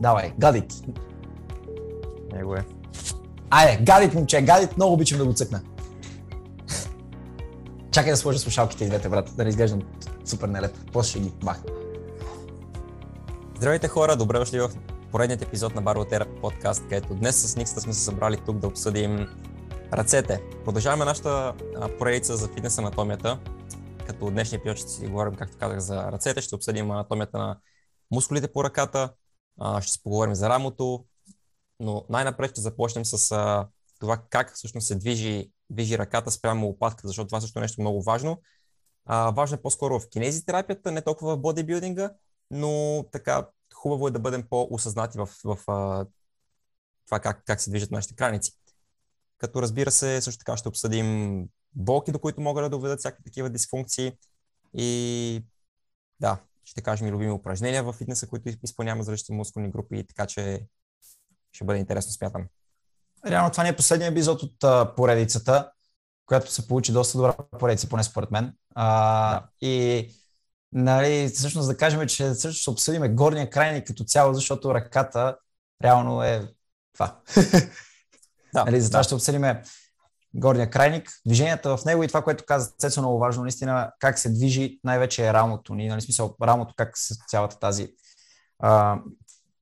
Давай, гадит. Него е. Айде, гадит, момче, гадит, много обичам да го цъкна. Чакай да сложа слушалките и двете, брат, да не изглеждам супер нелеп. После ще ги бах. Здравейте хора, добре дошли в поредният епизод на Барботера подкаст, където днес с Никста сме се събрали тук да обсъдим ръцете. Продължаваме нашата поредица за фитнес анатомията, като днешния епизод ще си говорим, както казах, за ръцете, ще обсъдим анатомията на мускулите по ръката, ще си поговорим за рамото, но най-напред ще започнем с това как всъщност се движи, движи ръката спрямо лопатката, защото това също е нещо много важно. Важно е по-скоро в кинезитерапията, не толкова в бодибилдинга, но така хубаво е да бъдем по-осъзнати в, в това как, как се движат нашите краници. Като разбира се, също така ще обсъдим болки, до които могат да доведат всякакви такива дисфункции и да, ще кажем и любими упражнения в фитнеса, които изпълняваме за различни мускулни групи, така че ще бъде интересно, смятам. Реално това не е последния епизод от а, поредицата, която се получи доста добра поредица, поне според мен. А, да. И нали, всъщност да кажем, че също ще обсъдим горния крайник като цяло, защото ръката реално е това. Да, нали, затова да. ще обсъдим горния крайник, движенията в него и това, което каза Цецо, много важно, наистина как се движи, най-вече е рамото ни, нали, смисъл рамото, как се цялата тази а,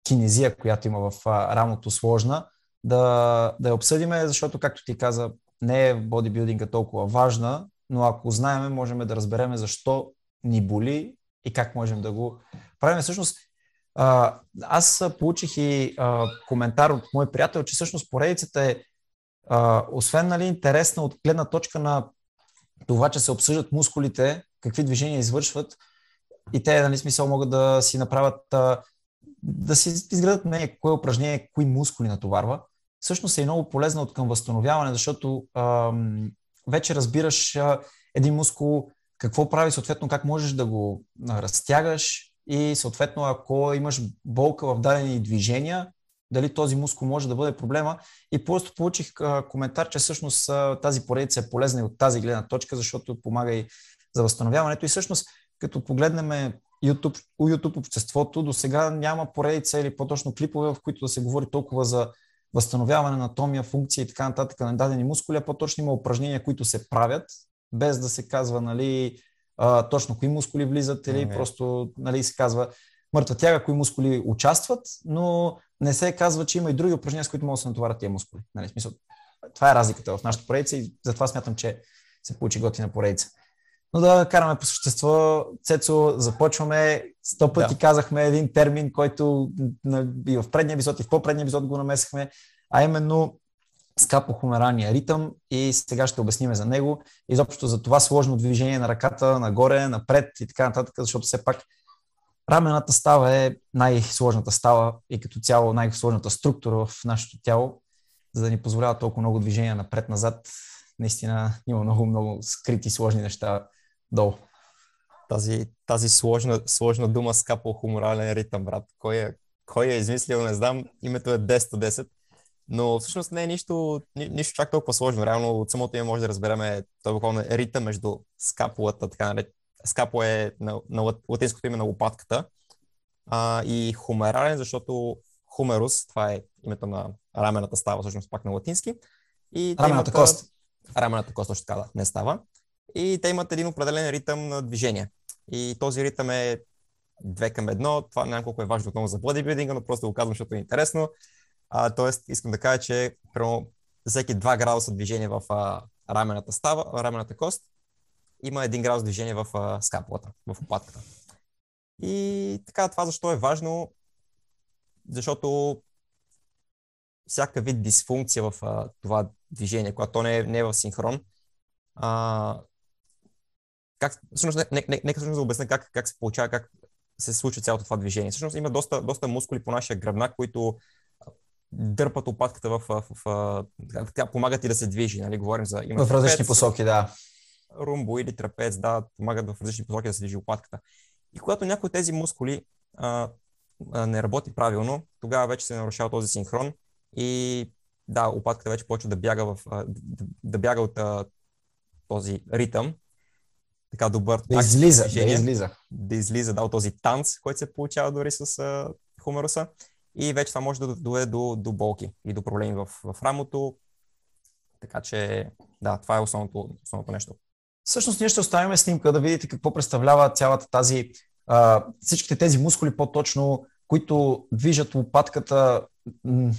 кинезия, която има в а, рамото сложна, да, да я обсъдиме, защото, както ти каза, не е бодибилдинга толкова важна, но ако знаеме, можем да разбереме защо ни боли и как можем да го правим. Всъщност, аз получих и а, коментар от мой приятел, че всъщност поредицата е а, освен нали, интересна от гледна точка на това, че се обсъждат мускулите, какви движения извършват и те, нали, смисъл, могат да си направят, да си изградат не, кое упражнение, кои мускули натоварва, всъщност е много полезна от към възстановяване, защото а, вече разбираш а, един мускул какво прави, съответно как можеш да го разтягаш и съответно ако имаш болка в дадени движения, дали този мускул може да бъде проблема. И просто получих коментар, че всъщност тази поредица е полезна и от тази гледна точка, защото помага и за възстановяването. И всъщност, като погледнем YouTube, YouTube обществото, до сега няма поредица или по-точно клипове, в които да се говори толкова за възстановяване на анатомия, функция и така нататък на дадени мускули, а по-точно има упражнения, които се правят, без да се казва нали, а, точно кои мускули влизат или okay. просто нали, се казва мъртва тяга, кои мускули участват, но не се казва, че има и други упражнения, с които могат да се натоварят тия мускули. Нали, смисъл, това е разликата в нашата поредица и затова смятам, че се получи готина поредица. Но да караме по същество. Цецо, започваме. Сто пъти да. казахме един термин, който и в предния епизод, и в по-предния епизод го намесахме, а именно скапохумералния ритъм и сега ще обясним за него. Изобщо за това сложно движение на ръката нагоре, напред и така нататък, защото все пак Рамената става е най-сложната става и като цяло най-сложната структура в нашето тяло, за да ни позволява толкова много движения напред-назад. Наистина има много, много скрити сложни неща долу. Тази, тази сложна, сложна дума скапал хуморален ритъм, брат. Кой е, кой е измислил, не знам. Името е 10 но всъщност не е нищо, ни, нищо чак толкова сложно. Реално от самото име може да разбереме, той буквално е ритъм между скапулата, така наречен скапо е на, на латинското име на лопатката а, и хумерален, защото хумерус, това е името на рамената става, всъщност пак на латински. И рамената кост. Рамената кост, точно така, да, не става. И те имат един определен ритъм на движение. И този ритъм е 2 към 1. Това няколко е важно отново за бодибилдинга, но просто го казвам, защото е интересно. А, тоест, искам да кажа, че прямо всеки 2 градуса движение в а, рамената става, рамената кост, има един градус движение в а, скапулата, в опатката. И така, това защо е важно? Защото всяка вид дисфункция в а, това движение, когато то не е, не е в синхрон, а, как, всъщност, не, не, нека всъщност да обясня как, как се получава, как се случва цялото това движение. Всъщност има доста, доста мускули по нашия гръбнак, които дърпат опатката в, в, в, в така, помагат и да се движи. Нали? Говорим за... Има в различни посоки, да румбо или трапец, да, помагат в различни посоки да се движи лопатката. И когато някой от тези мускули а, а, не работи правилно, тогава вече се нарушава този синхрон и да, лопатката вече почва да бяга, в, а, да, да бяга от а, този ритъм, така добър. Да излиза, да излиза. Да излиза, да, от този танц, който се получава дори с а, хумеруса. и вече това може да доведе до, до болки и до проблеми в, в рамото. Така че, да, това е основното, основното нещо. Всъщност ние ще оставим снимка да видите какво представлява цялата тази, всичките тези мускули по-точно, които движат лопатката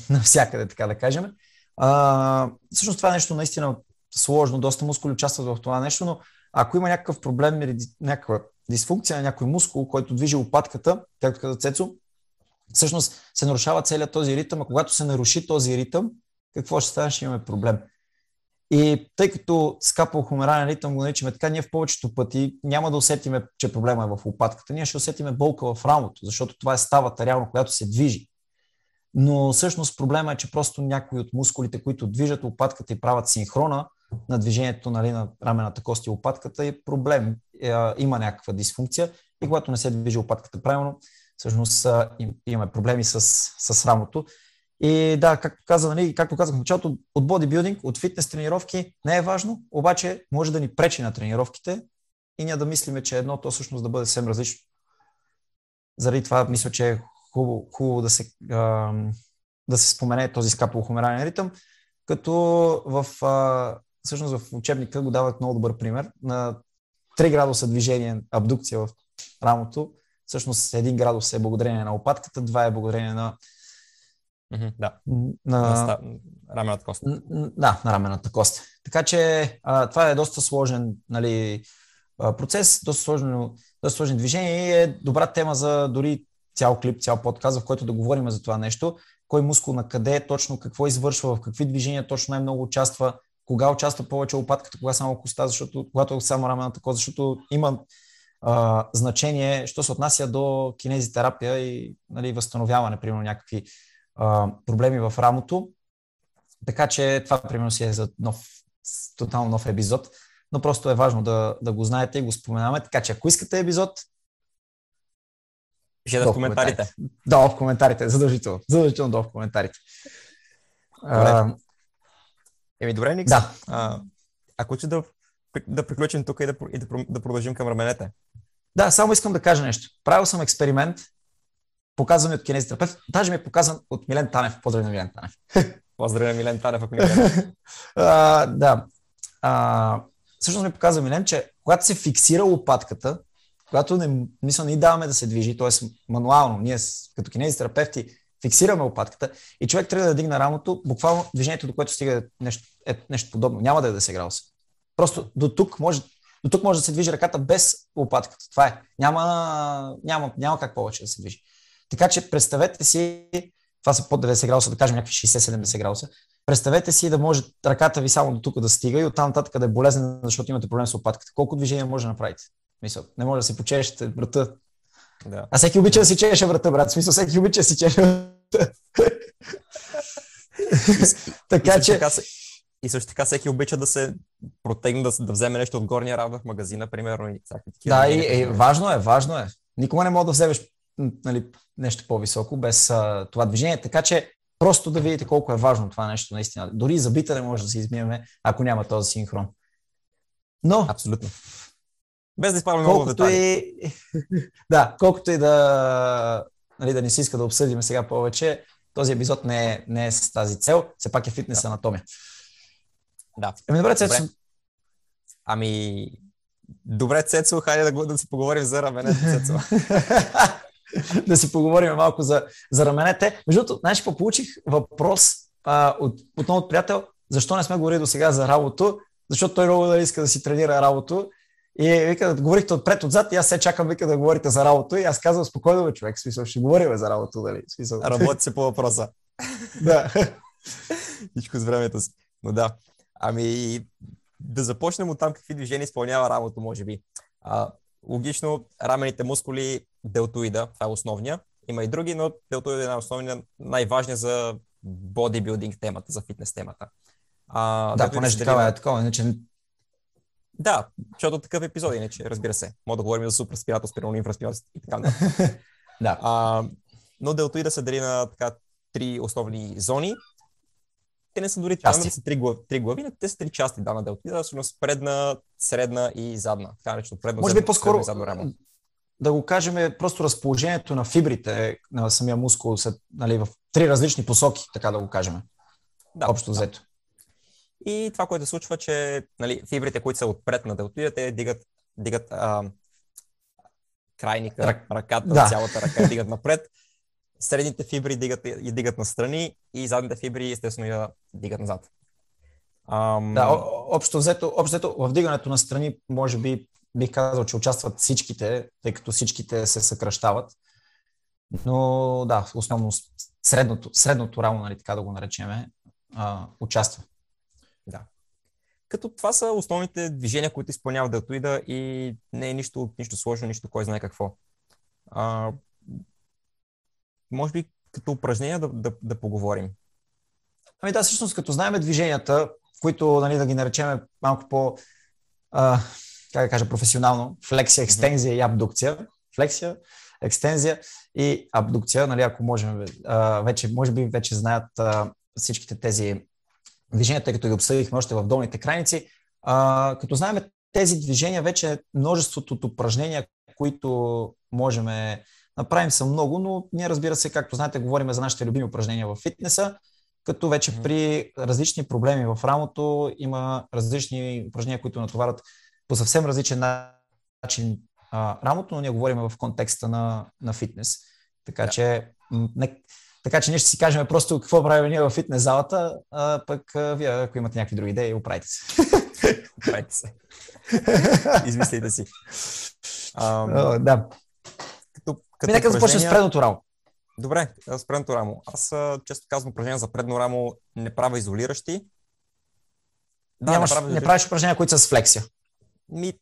навсякъде, така да кажем. А, всъщност това е нещо наистина сложно, доста мускули участват в това нещо, но ако има някакъв проблем някаква дисфункция на някой мускул, който движи лопатката, както каза Цецо, всъщност се нарушава целият този ритъм, а когато се наруши този ритъм, какво ще стане? Ще имаме проблем. И тъй като скапал хумерален ритъм го наричаме така, ние в повечето пъти няма да усетиме, че проблема е в лопатката. Ние ще усетиме болка в рамото, защото това е ставата реално, която се движи. Но всъщност проблема е, че просто някои от мускулите, които движат лопатката и правят синхрона на движението нали, на рамената кост и лопатката е проблем. Е, има някаква дисфункция и когато не се движи лопатката правилно, всъщност имаме проблеми с, с рамото. И да, както, каза, нали, както казах в началото, от бодибилдинг, от фитнес тренировки не е важно, обаче може да ни пречи на тренировките и ние да мислиме, че едното всъщност да бъде съвсем различно. Заради това мисля, че е хубаво, хубаво да, се, да се спомене този скапо-хумерален ритъм, като в, всъщност в учебника го дават много добър пример на 3 градуса движение, абдукция в рамото. Всъщност 1 градус е благодарение на лопатката, 2 е благодарение на Mm-hmm, да. На, на рамената кост. Да, на рамената кост. Така че а, това е доста сложен нали, процес, доста сложно, доста сложен движение и е добра тема за дори цял клип, цял подкаст, в който да говорим за това нещо. Кой мускул на къде точно, какво извършва, в какви движения точно най-много участва, кога участва повече лопатката, кога само коста, защото когато е само рамената кост, защото има а, значение, що се отнася до кинезитерапия и нали, възстановяване, примерно някакви а, проблеми в рамото. Така че това, примерно, си е за нов, тотално нов епизод, но просто е важно да, да го знаете и го споменаваме. Така че, ако искате епизод, Пишете в коментарите. Да, в коментарите, задължително. Задължително долу в коментарите. Добре. Еми, добре, Никс. Да. А, ако че да, да приключим тук и да, и да, да продължим към раменете. Да, само искам да кажа нещо. Правил съм експеримент, показан от кинезитерапевт. Даже ми е показан от Милен Танев. Поздрави на Милен Танев. Поздрави на Милен Танев, ако а, Да. А, всъщност ми показва Милен, че когато се фиксира лопатката, когато не, мисля, не даваме да се движи, т.е. мануално, ние като кинезитерапевти фиксираме лопатката и човек трябва да дигне рамото, буквално движението, до което стига нещо, е нещо подобно. Няма да е да се градуса. Просто до тук може, до тук може да се движи ръката без лопатката. Това е. Няма, няма, няма как повече да се движи. Така че представете си, това са под 90 градуса, да кажем някакви 60-70 градуса, представете си да може ръката ви само до тук да стига и оттам нататък да е болезнен, защото имате проблем с лопатката. Колко движения може да направите? Мисъл, не може да си почешете врата. Да. А всеки обича да си чеше врата, брат. В смисъл, всеки обича да си чеше врата. така че... И също така всеки обича да се протегне, да, да вземе нещо от горния рав в магазина, примерно. И да, и, и, важно е, важно е. Никога не мога да вземеш нали, нещо по-високо без а, това движение. Така че просто да видите колко е важно това нещо наистина. Дори за бита не може да се измиваме, ако няма този синхрон. Но... Абсолютно. Без да изпадаме много детали. И... да, колкото и да, нали, да не си иска да обсъдим сега повече, този епизод не е, не е с тази цел, все пак е фитнес да. анатомия. Да. Ами добре, Цецо. Добре. Ами, добре, Цецо, хайде да, да си поговорим за раменето, Цецо. да си поговорим малко за, за раменете. Между другото, знаеш, получих въпрос а, от, отново от приятел, защо не сме говорили до сега за работа, защото той много да иска да си тренира работа. И вика, да говорихте отпред, отзад и аз се чакам, вика, да говорите за работа. И аз казвам, спокойно, бе, човек, смисъл, ще говорим за работа, дали? Смисъл. Работи се по въпроса. да. Всичко с времето си. Но да. Ами, да започнем от там какви движения изпълнява работа, може би. А, логично, рамените мускули, делтоида, това е основния. Има и други, но делтоида е най-основния, най-важният за бодибилдинг темата, за фитнес темата. А, да, понеже такава е такова, иначе... Да, защото такъв епизод, иначе, разбира се. Мога да говорим за суpraспиратор, спирални инфраспиратор и така нататък. да. А, но делтоида се дели на така три основни зони те не са дори части. да са три, глави, три глави, но те са три части да, на делтоида, всъщност предна, средна и задна. Така наречено предно, Може би по-скоро. Да го кажем, е просто разположението на фибрите на самия мускул са, нали, в три различни посоки, така да го кажем. Да, общо взето. Да. И това, което се случва, че нали, фибрите, които са отпред на делтоида, те дигат, дигат а, крайника, Рък... ръката, да. цялата ръка дигат напред. Средните фибри дигат, и дигат настрани и задните фибри естествено я дигат назад. Ам... Да, общо взето, общо взето в дигането на страни може би бих казал, че участват всичките, тъй като всичките се съкръщават. Но да, основно средното, средното рамо, нали, така да го наречеме, а, участва. Да. Като това са основните движения, които изпълнява делтоида и не е нищо, нищо сложно, нищо кой знае какво. А, може би като упражнения да, да, да поговорим. Ами да, всъщност като знаем движенията, които нали, да ги наречем малко по а, как да кажа професионално, флексия, екстензия и абдукция. Флексия, екстензия и абдукция, нали, ако можем, вече, може би вече знаят всичките тези движения, тъй като ги обсъдихме още в долните крайници. Като знаем тези движения, вече множеството от упражнения, които можем направим са много, но ние разбира се, както знаете, говорим за нашите любими упражнения в фитнеса, като вече при различни проблеми в рамото има различни упражнения, които натоварят по съвсем различен начин а, рамото, но ние говорим в контекста на, на фитнес. Така да. че не, така че ние ще си кажем просто какво правим ние в фитнес залата, а пък а, вие, ако имате някакви други идеи, оправите се. Оправите се. Измислите си. Ам... О, да. Като, като нека започнем с предното рамо. Добре, с предното рамо. Аз често казвам упражнения за предно рамо не правя изолиращи. Да, Нямаш, не, правя не правиш упражнения, които са с флексия. Ми,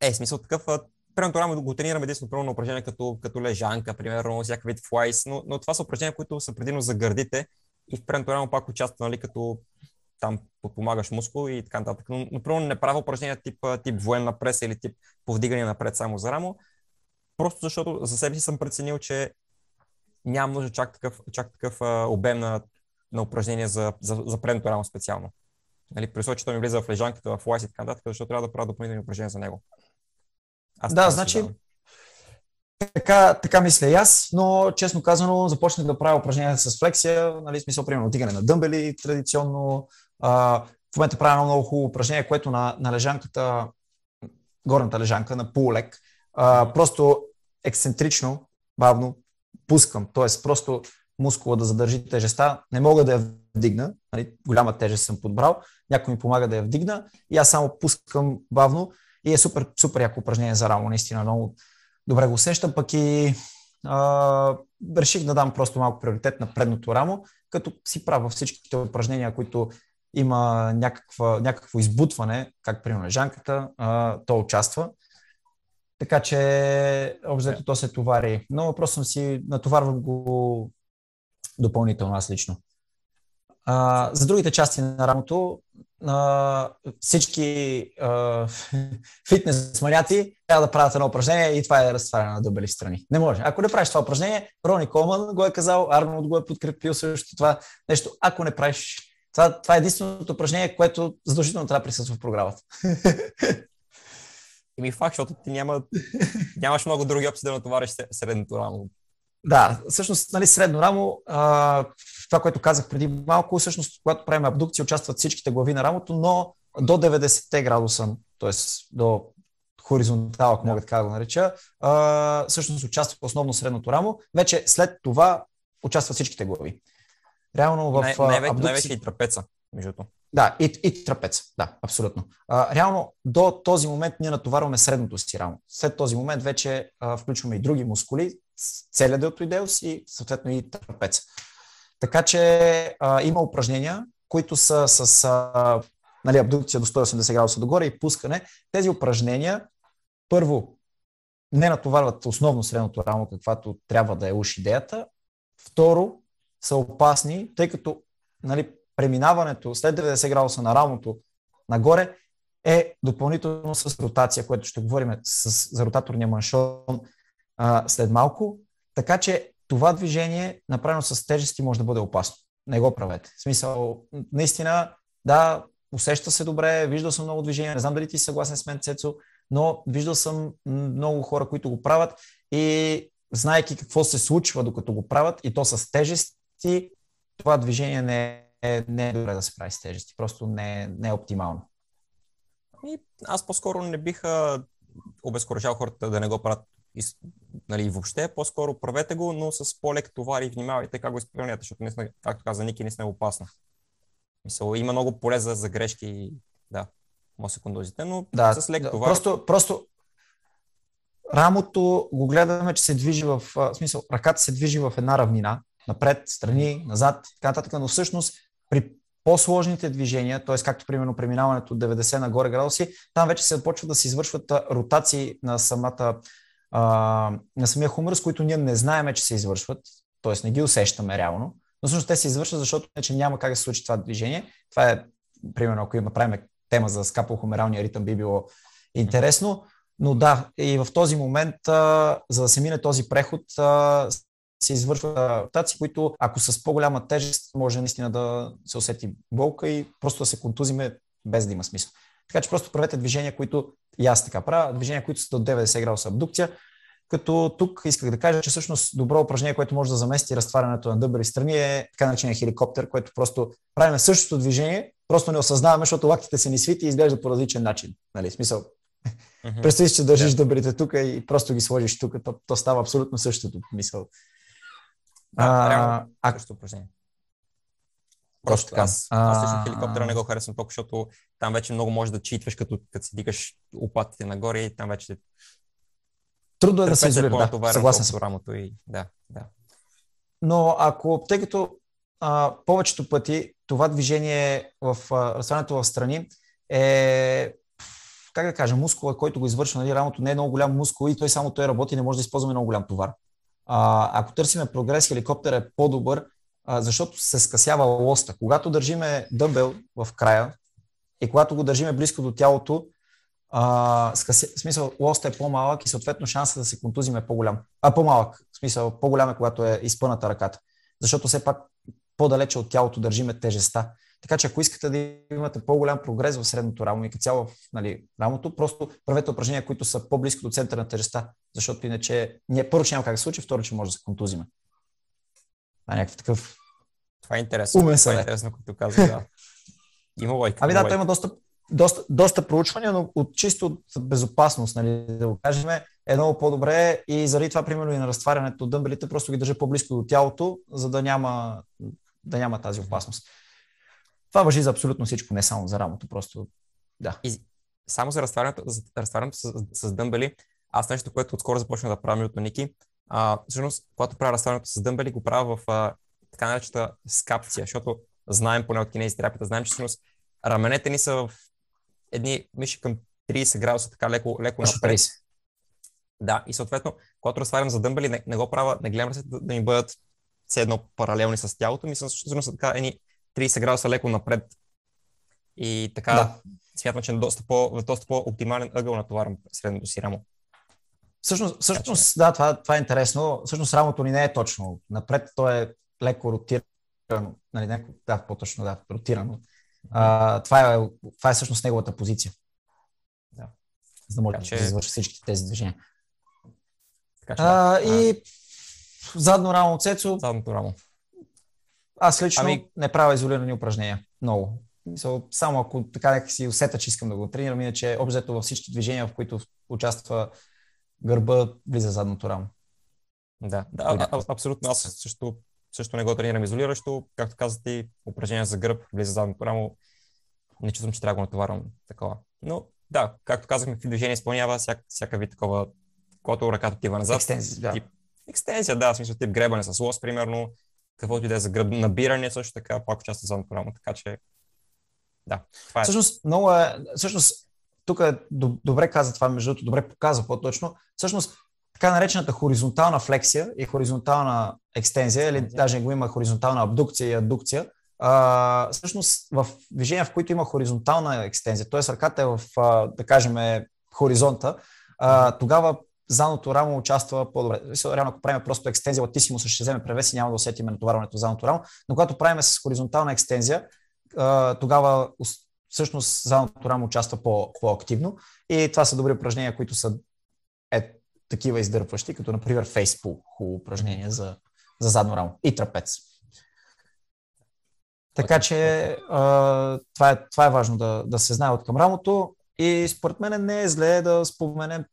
е, смисъл такъв, примерно рамо го тренираме единствено на упражнения като, като лежанка, примерно, всякакъв вид флайс, но, но това са упражнения, които са предимно за гърдите и в предното рамо пак участва, нали, като там подпомагаш мускул и така нататък. Но, примерно не правя упражнения тип, тип военна преса или тип повдигане напред само за рамо, просто защото за себе си съм преценил, че нямам нужда чак такъв, чак такъв обем на, на упражнения за, за, за рамо специално. Нали, при случай, че той ми влиза в лежанката, в лайс и така нататък, защото трябва да правя допълнителни упражнения за него. Аз да, значи, така, така мисля и аз, но честно казано започнах да правя упражнения с флексия, нали, смисъл, примерно, дигане на дъмбели традиционно. А, в момента правя едно много хубаво упражнение, което на, на лежанката, горната лежанка, на полулек, а, просто ексцентрично, бавно пускам. Тоест, просто мускула да задържи тежеста. Не мога да я вдигна, нали, голяма тежест съм подбрал, някой ми помага да я вдигна и аз само пускам бавно и е супер, супер яко упражнение за рамо, наистина много добре го усещам, пък и а, реших да дам просто малко приоритет на предното рамо, като си правя всичките упражнения, които има някаква, някакво избутване, как примерно лежанката, то участва. Така че общо то се товари. Но просто съм си натоварвам го допълнително аз лично. А, за другите части на рамото, а, всички а, фитнес маняци трябва да правят едно упражнение и това е разтваряне на дъбели страни. Не може. Ако не правиш това упражнение, Рони Колман го е казал, Арнолд го е подкрепил също това нещо. Ако не правиш това, това е единственото упражнение, което задължително трябва да присъства в програмата. Еми факт, защото ти няма, нямаш много други опции да натовариш средното рамо. Да, всъщност, нали, средно рамо, а, това, което казах преди малко, всъщност, когато правим абдукция, участват всичките глави на рамото, но до 90 градуса, т.е. до хоризонтал, ако мога така да го нареча, а, всъщност участва основно средното рамо. Вече след това участват всичките глави. Реално в най- най- абдукция... Най-вече и трапеца, между Да, и, и трапец. Да, абсолютно. А, реално до този момент ние натоварваме средното си рамо. След този момент вече а, включваме и други мускули, целият делтоидеус и съответно и трапец. Така че а, има упражнения, които са с а, нали, абдукция до 180 градуса догоре и пускане. Тези упражнения първо не натоварват основно средното рамо, каквато трябва да е уж идеята. Второ, са опасни, тъй като нали, преминаването след 90 градуса на рамото нагоре е допълнително с ротация, което ще говорим с, за ротаторния маншон а, след малко. Така че това движение, направено с тежести, може да бъде опасно. Не го правете. В смисъл, наистина, да, усеща се добре, виждал съм много движения, не знам дали ти си съгласен с мен, Цецо, но виждал съм много хора, които го правят и знаеки какво се случва докато го правят и то с тежести, това движение не е, не е добре да се прави с тежести. Просто не е, не е оптимално. И аз по-скоро не биха обезкуражал хората да не го правят и, нали, въобще, по-скоро правете го, но с по-лек товар и внимавайте как го изпълнявате, защото, наистина, както каза Ники, наистина е опасно. Мисъл, има много поле за, за грешки и да, може секундозите, но да, с лек да, товар. Просто, просто рамото го гледаме, че се движи в, в смисъл, ръката се движи в една равнина, напред, страни, назад, така нататък, но всъщност при по-сложните движения, т.е. както примерно преминаването от 90 нагоре градуси, там вече се почва да се извършват ротации на самата а, на самия хумор, с които ние не знаеме, че се извършват, т.е. не ги усещаме реално, но всъщност те се извършват, защото че няма как да се случи това движение. Това е, примерно, ако има правим тема за скапо-хумералния ритъм, би било интересно. Но да, и в този момент, а, за да се мине този преход, а, се извършват ротации, които ако с по-голяма тежест може наистина да се усети болка и просто да се контузиме без да има смисъл. Така че просто правете движения, които и аз така правя, движения, които са до 90 градуса абдукция, като тук исках да кажа, че всъщност добро упражнение, което може да замести разтварянето на дъбри страни е така наречения хеликоптер, което просто правим същото движение, просто не осъзнаваме, защото лактите се ни свити и изглежда по различен начин. Нали, смисъл, mm-hmm. представи че държиш yeah. дъбрите тук и просто ги сложиш тук, то, то става абсолютно същото. Мисъл. Да, а, упражнение. Просто така. Аз, аз лично хеликоптера не го харесвам толкова, защото там вече много може да читваш, като, като си дигаш лопатите нагоре и там вече Трудно е да се изолира, да, съгласен съм. Рамото и... да, да. Но ако, тъй като а, повечето пъти това движение в разстоянието в страни е как да кажа, мускула, който го извършва, нали, рамото не е много голям мускул и той само той работи, не може да използваме много голям товар. А, ако търсиме прогрес, хеликоптер е по-добър, а, защото се скъсява лоста. Когато държиме дъмбел в края и когато го държиме близко до тялото, а, скъси, в смисъл лоста е по-малък и съответно шансът да се контузим е по-голям. А, по-малък. В смисъл по-голям е, когато е изпъната ръката. Защото все пак по-далече от тялото държиме тежеста. Така че ако искате да имате по-голям прогрес в средното рамо и като цяло в нали, рамото, просто правете упражнения, които са по-близко до центъра на тежеста, защото иначе ние първо, че няма как да се случи, второ, че може да се контузиме. А някакъв такъв това е интересно. Умен Това е интересно, като казах, да. Има лойка. Ами да, той има доста, доста, доста проучвания, но от чисто от безопасност, нали, да го кажем, е много по-добре и заради това, примерно, и на разтварянето дъмбелите просто ги държа по-близко до тялото, за да няма, да няма тази опасност. Това въжи за абсолютно всичко, не само за рамото, просто да. И само за разтварянето, за разтварянето с, с дъмбели, аз нещо, което отскоро започнах да правя от Ники, а, всъщност, когато правя разтварянето с дъмбели, го правя в а, така наречената скапция, защото знаем поне от кинези терапията, знаем, че всъщност раменете ни са в едни миши към 30 градуса, така леко, леко напред. Да, и съответно, когато разтварям за дъмбели, не, не го правя, не гледам да, да ми бъдат все едно паралелни с тялото ми, всъщност са така едни 30 градуса леко напред. И така да. смятам, че е доста, по, доста по-оптимален ъгъл натоварвам средното си рамо. Всъщност, всъщност да, това, това е интересно. Всъщност рамото ни не е точно. Напред то е леко ротирано. Нали, не, да, по-точно, да, ротирано. А, това, е, това е всъщност неговата позиция. Да. За да може че... да извърши всички тези движения. Така, че, а, и задно рамо Цецо. Задното рамо. Аз лично ами... не правя изолирани упражнения. Много. Само ако така си усета, че искам да го тренирам, иначе обзето във всички движения, в които участва гърба, влиза задното рамо. Да, да а, абсолютно. Аз също, също не го тренирам изолиращо. Както казате, упражнения за гръб, влиза задното рамо. Не чувствам, че трябва да го натоварвам такова. Но да, както казахме, в движение изпълнява всяка, всяка вид такова, когато ръката отива назад. Екстензия, да. Тип, екстензия, да, в смисъл тип гребане с лос, примерно, каквото и да е за гръб, набиране също така, пак участва за рамо, така че да, това е. Всъщност, много е, всъщност, тук е, добре каза това, между другото, добре показва по-точно. Всъщност, така наречената хоризонтална флексия и хоризонтална екстензия, или даже го има хоризонтална абдукция и аддукция, а, всъщност в движения, в които има хоризонтална екстензия, т.е. ръката е в, а, да кажем, хоризонта, а, тогава задното рамо участва по-добре. Реално, ако правим просто екстензия латисимус, ще вземе превес и няма да усетиме натоварването в задното рамо, но когато правим с хоризонтална екстензия, тогава всъщност задното рамо участва по, по-активно и това са добри упражнения, които са е, такива издърпващи, като например фейспул, хубаво упражнение за, за задно рамо и трапец. Така че а, това, е, това е важно да, да се знае от към рамото и според мен не е зле да споменем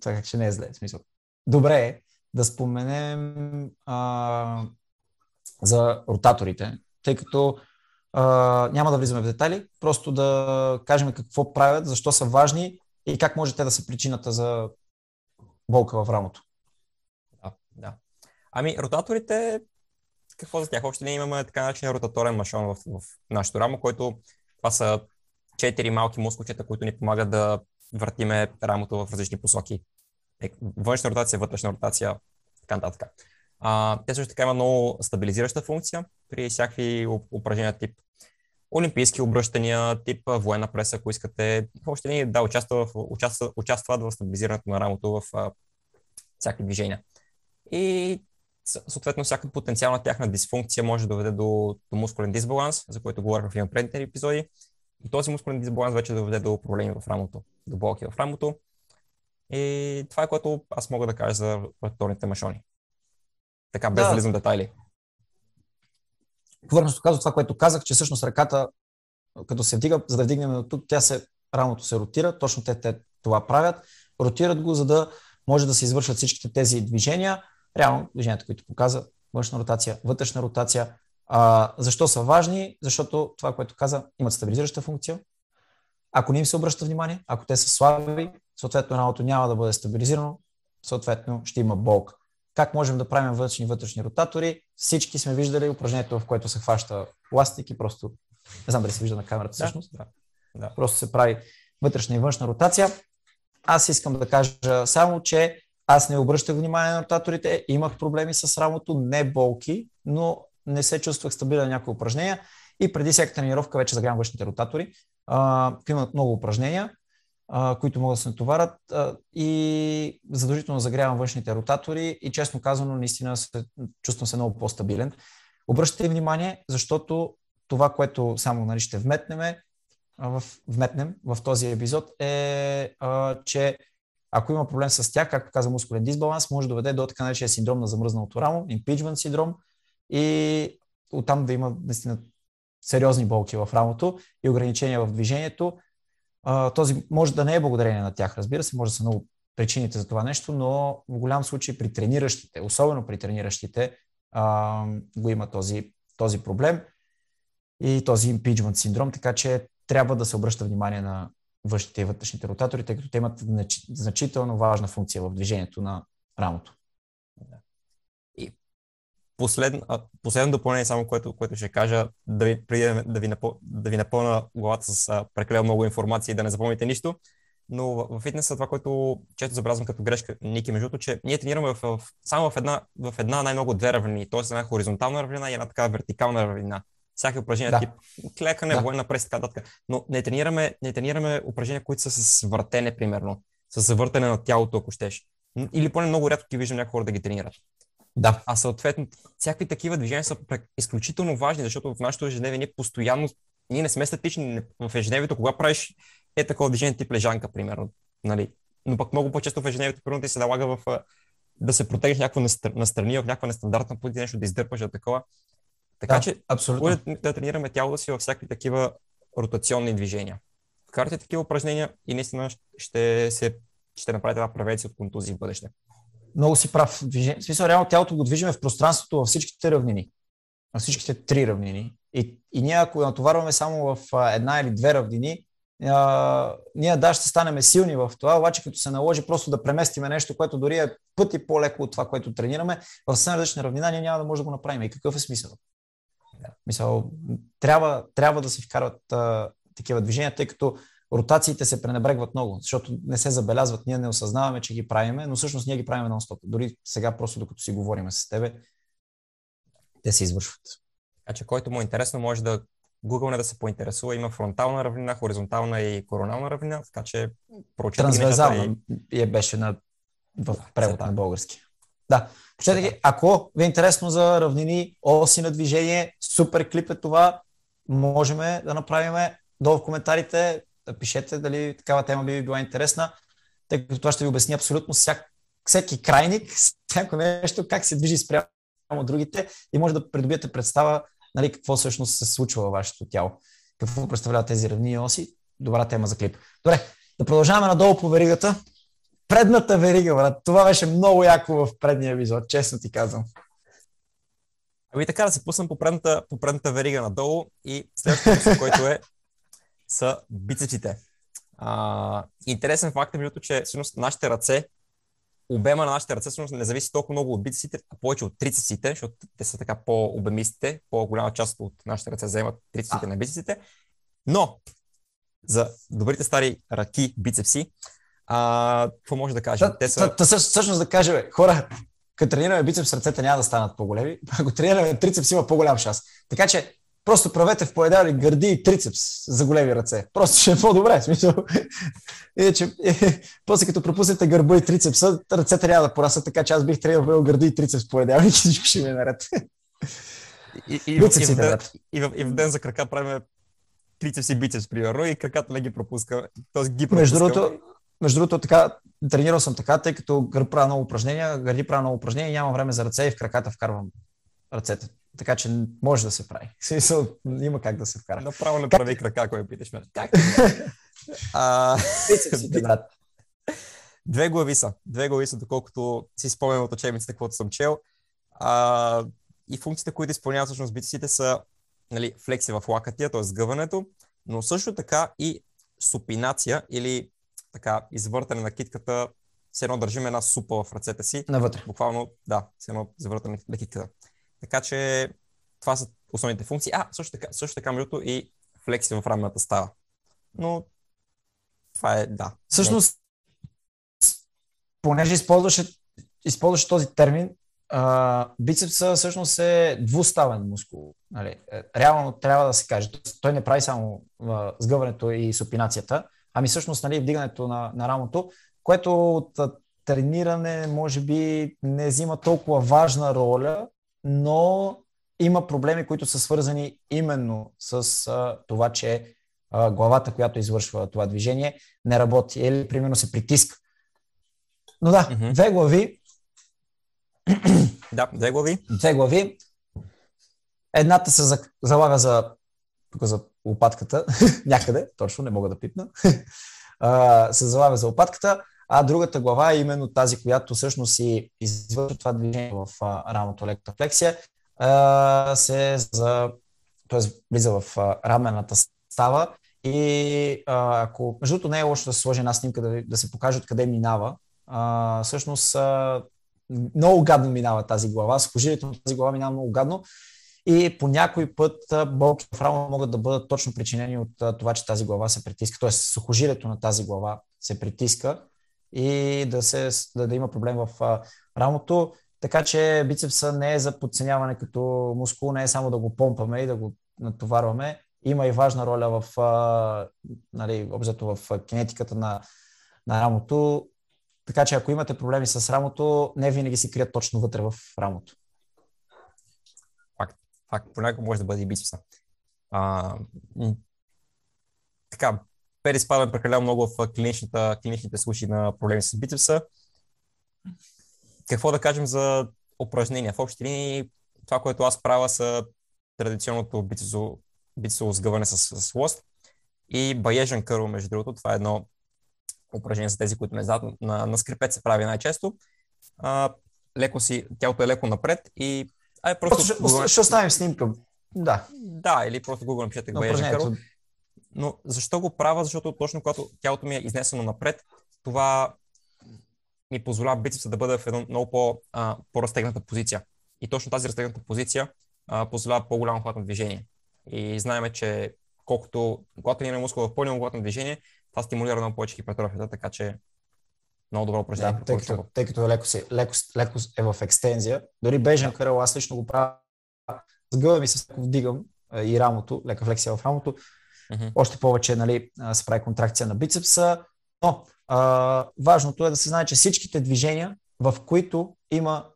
така че не е зле, в смисъл. Добре е да споменем а, за ротаторите, тъй като а, няма да влизаме в детайли, просто да кажем какво правят, защо са важни и как може те да са причината за болка в рамото. Да, да. Ами, ротаторите, какво за тях? Още не имаме така начин ротаторен машон в, в нашото рамо, който това са четири малки мускулчета, които ни помагат да въртиме рамото в различни посоки. Е, външна ротация, вътрешна ротация, така нататък. А, те също така има много стабилизираща функция при всякакви упражнения тип олимпийски обръщания, тип военна преса, ако искате. Още не да участва в, участва, участват в стабилизирането на рамото в а, всякакви движения. И съответно всяка потенциална тяхна дисфункция може да доведе до, до мускулен дисбаланс, за който говорих в предните епизоди. И този мускулен дисбаланс вече доведе до проблеми в рамото, до болки в рамото. И това е което аз мога да кажа за ротаторните машони. Така, без да, да влизам детайли. Повърхностно казва това, което казах, че всъщност ръката, като се вдига, за да вдигнем от тук, тя се, рамото се ротира, точно те, те това правят. Ротират го, за да може да се извършват всичките тези движения. Реално движенията, които показа, външна ротация, вътрешна ротация. А, защо са важни? Защото това, което каза, имат стабилизираща функция. Ако не им се обръща внимание, ако те са слаби, съответно рамото няма да бъде стабилизирано, съответно ще има болка. Как можем да правим вътрешни и вътрешни ротатори? Всички сме виждали упражнението, в което се хваща пластик и просто, не знам дали се вижда на камерата всъщност, да, да. просто се прави вътрешна и външна ротация. Аз искам да кажа само, че аз не обръщах внимание на ротаторите, имах проблеми с рамото, не болки, но не се чувствах стабилен на някои упражнения и преди всяка тренировка вече загрявам външните ротатори. А, имат много упражнения които могат да се натоварят и задължително загрявам външните ротатори и честно казано наистина се, чувствам се много по-стабилен. Обръщате внимание, защото това, което само нали, ще вметнем, в, вметнем в този епизод е, а, че ако има проблем с тях, както каза мускулен дисбаланс, може да доведе до така наречения синдром на замръзналото рамо, impeachment синдром и оттам да има наистина сериозни болки в рамото и ограничения в движението този може да не е благодарение на тях, разбира се, може да са много причините за това нещо, но в голям случай при трениращите, особено при трениращите, а, го има този, този проблем и този impeachment синдром, така че трябва да се обръща внимание на външните и вътрешните ротатори, тъй като те имат значително важна функция в движението на рамото. Последно, последно допълнение, само което, което ще кажа, да ви, да, да, ви, напъл, да ви напълна главата с прекалено много информация и да не запомните нищо. Но в, фитнеса това, което често забразвам като грешка, Ники, между че ние тренираме в, в, само в една, в една най-много две равнини, т.е. една хоризонтална равнина и една така вертикална равнина. Всяки упражнения да. тип клекане, да. военна прес, така нататък. Но не тренираме, не тренираме упражнения, които са с въртене, примерно. С завъртане на тялото, ако щеш. Или поне много рядко ги виждам някои хора да ги тренират. Да. А съответно, всякакви такива движения са изключително важни, защото в нашото ежедневие ние постоянно, ние не сме статични в ежедневието, кога правиш е такова движение тип лежанка, примерно. Нали? Но пък много по-често в ежедневието, примерно, ти се налага в, да се протегнеш някакво настрани, в някаква нестандартна позиция, нещо да издърпаш от такова. Така да, че, абсолютно. Да тренираме тялото си във всякакви такива ротационни движения. Вкарате такива упражнения и наистина ще, се, ще направите една превенция от контузии в бъдеще много си прав. В смисъл, реално тялото го движиме в пространството във всичките равнини. На всичките три равнини. И, и ние, ако натоварваме само в една или две равнини, а, ние да, ще станем силни в това, обаче като се наложи просто да преместиме нещо, което дори е пъти по-леко от това, което тренираме, в съвсем различна равнина ние няма да може да го направим. И какъв е смисъл? Мисъл, трябва, трябва да се вкарват а, такива движения, тъй като ротациите се пренебрегват много, защото не се забелязват, ние не осъзнаваме, че ги правиме, но всъщност ние ги правиме нон-стоп. Дори сега, просто докато си говорим с тебе, те се извършват. А че който му е интересно, може да Google не да се поинтересува. Има фронтална равнина, хоризонтална и коронална равнина, така че прочетете Трансверзална и... е беше на, в превод на български. Да, прочетете ги. Ако ви е интересно за равнини, оси на движение, супер клип е това. можем да направим долу в коментарите. Пишете дали такава тема би ви била интересна, тъй като това ще ви обясни абсолютно всяк, всеки крайник, всяко нещо, как се движи спрямо другите и може да придобиете представа нали, какво всъщност се случва във вашето тяло. Какво представляват тези равни оси. Добра тема за клип. Добре, да продължаваме надолу по веригата. Предната верига, брат. Това беше много яко в предния епизод, честно ти казвам. Ами така да се пуснем по предната, по предната верига надолу и следващото, което е са бицепсите. А, интересен факт е, между, че всъщност нашите ръце, обема на нашите ръце всъщност не зависи толкова много от бицепсите, а повече от трицепсите, защото те са така по-обемистите, по-голяма част от нашите ръце вземат трицепсите на бицепсите. Но за добрите стари ръки, бицепси, а, какво може да кажем? Та, Те са... та, та, всъщност да кажем, хора, като тренираме бицепс, ръцете няма да станат по-големи. Ако тренираме трицепс, има по-голям шанс. Така че просто правете в поедали гърди и трицепс за големи ръце. Просто ще е по-добре. Смисъл. Иначе, е, после като пропуснете гърба и трицепса, ръцете трябва да порасат, така че аз бих тренирал гърди и трицепс поедали и всичко ще ми е наред. И, и, и, в, и, в, ден, и, в, и в ден за крака правим трицепс и бицепс, примерно, и краката не ги пропуска. Тоест ги пропуска. Между другото, между другото, така, тренирал съм така, тъй като гърб правя много упражнения, гърди правя много упражнения, нямам време за ръце и в краката вкарвам ръцете. Така че може да се прави. Смисъл, има как да се вкара. Направо не прави крака, ако я питаш мен. Как? а... брат. Две глави са. Две глави са, доколкото си спомням от учебниците, каквото съм чел. А, и функциите, които изпълняват всъщност бицепсите са нали, флекси в лакътия, т.е. сгъването, но също така и супинация или така извъртане на китката, все едно държим една супа в ръцете си. Навътре. Буквално, да, все едно завъртане на китката. Така че това са основните функции. А, също така, също така между и флекси в рамената става. Но това е, да. Всъщност, понеже използваше, използваше този термин, а, бицепса всъщност е двуставен мускул. Нали? Е, реално трябва да се каже. Той не прави само а, сгъването и супинацията, ами всъщност нали, вдигането на, на рамото, което от трениране може би не взима толкова важна роля, но има проблеми, които са свързани именно с а, това, че а, главата, която извършва това движение, не работи или примерно се притиска. Но да, mm-hmm. две глави. Да, две глави. Две глави. Едната се залага за, тук за лопатката, някъде, точно, не мога да пипна, а, се залага за лопатката, а другата глава е именно тази, която всъщност си извършва това движение в рамото лектофлексия, се за, т.е. влиза в рамената става и ако, между другото не е лошо да се сложи една снимка да, да се покаже откъде минава, а, всъщност а, много гадно минава тази глава, сухожилието на тази глава минава много гадно и по някой път болки в рамо могат да бъдат точно причинени от това, че тази глава се притиска, т.е. сухожилието на тази глава се притиска и да, се, да, да има проблем в а, рамото. Така че бицепса не е за подценяване като мускул, не е само да го помпаме и да го натоварваме. Има и важна роля в, а, нали, обзето в кинетиката на, на рамото. Така че ако имате проблеми с рамото, не винаги се крият точно вътре в рамото. Факт. Факт. Понякога може да бъде и бицепса. А, така, переспадаме прекалено много в клиничните случаи на проблеми с бицепса. Какво да кажем за упражнения? В общи линии това, което аз правя са традиционното бицепсово, бицепсово сгъване с, с лост и баежен кърл, между другото. Това е едно упражнение за тези, които не знаят. На, на скрипет се прави най-често. А, леко си, тялото е леко напред и Ай, просто, ще, ще оставим снимка. Да. Да, или просто Google напишете баежен кърл. Но защо го правя? Защото точно когато тялото ми е изнесено напред, това ми позволява бицепса да бъде в една много по, а, по-разтегната позиция. И точно тази разтегната позиция а, позволява по-голямо хват на движение. И знаем, че колкото, когато имаме мускул в по-голямо хват на движение, това стимулира много повече хипертрофията, така че много добро упражнение. Да, тъй, като, тъй като леко, се, леко, леко е в екстензия. Дори бежен да. кръл, аз лично го правя. Сгъвам и се вдигам и рамото, лека флексия в рамото Mm-hmm. Още повече нали, се прави контракция на бицепса. Но а, важното е да се знае, че всичките движения, в които има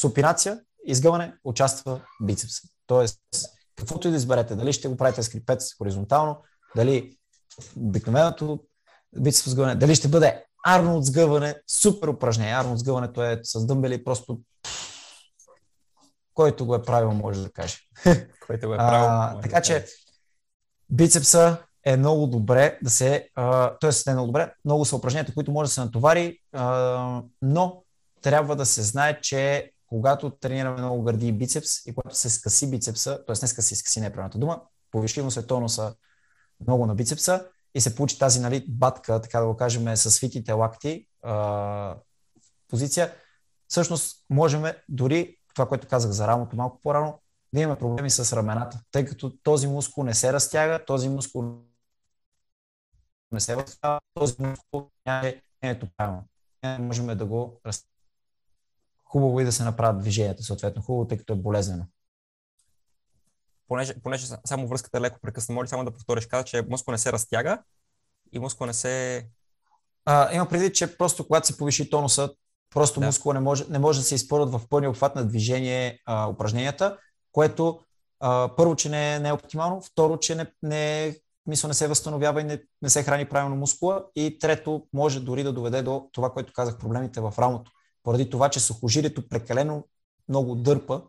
супинация, изгъване, участва бицепса. Тоест, Каквото и да изберете, дали ще го правите с крипец хоризонтално, дали обикновеното бицепс сгъване, дали ще бъде Арнолд сгъване, супер упражнение. Арнолд сгъването е с дъмбели, просто който го е правил, може да каже. Който го е правил. А, така че бицепса е много добре да се, т.е. не е много добре, много са упражненията, които може да се натовари, но трябва да се знае, че когато тренираме много гърди и бицепс и когато се скъси бицепса, т.е. не скъси, скъси не е правилната дума, повиши му се тонуса много на бицепса и се получи тази нали, батка, така да го кажем, с свитите лакти позиция, всъщност можем дори това, което казах за рамото малко по-рано, да имаме проблеми с рамената, тъй като този мускул не се разтяга, този мускул не се възстава, този мускул няма ето правилно. Не можем да го разтягаме. Хубаво и да се направят движенията, съответно. Хубаво, тъй като е болезнено. Понеже, понеже само връзката е леко прекъсна, може само да повториш, каза, че мускул не се разтяга и мускул не се... А, има преди, че просто когато се повиши тонуса, просто да. мускула не може, не може да се изпълнят в пълния обхват на движение а, упражненията, което а, първо, че не, не е оптимално, второ, че не, не, мисъл не се възстановява и не, не се храни правилно мускула и трето, може дори да доведе до това, което казах, проблемите в рамото. Поради това, че сухожилието прекалено много дърпа,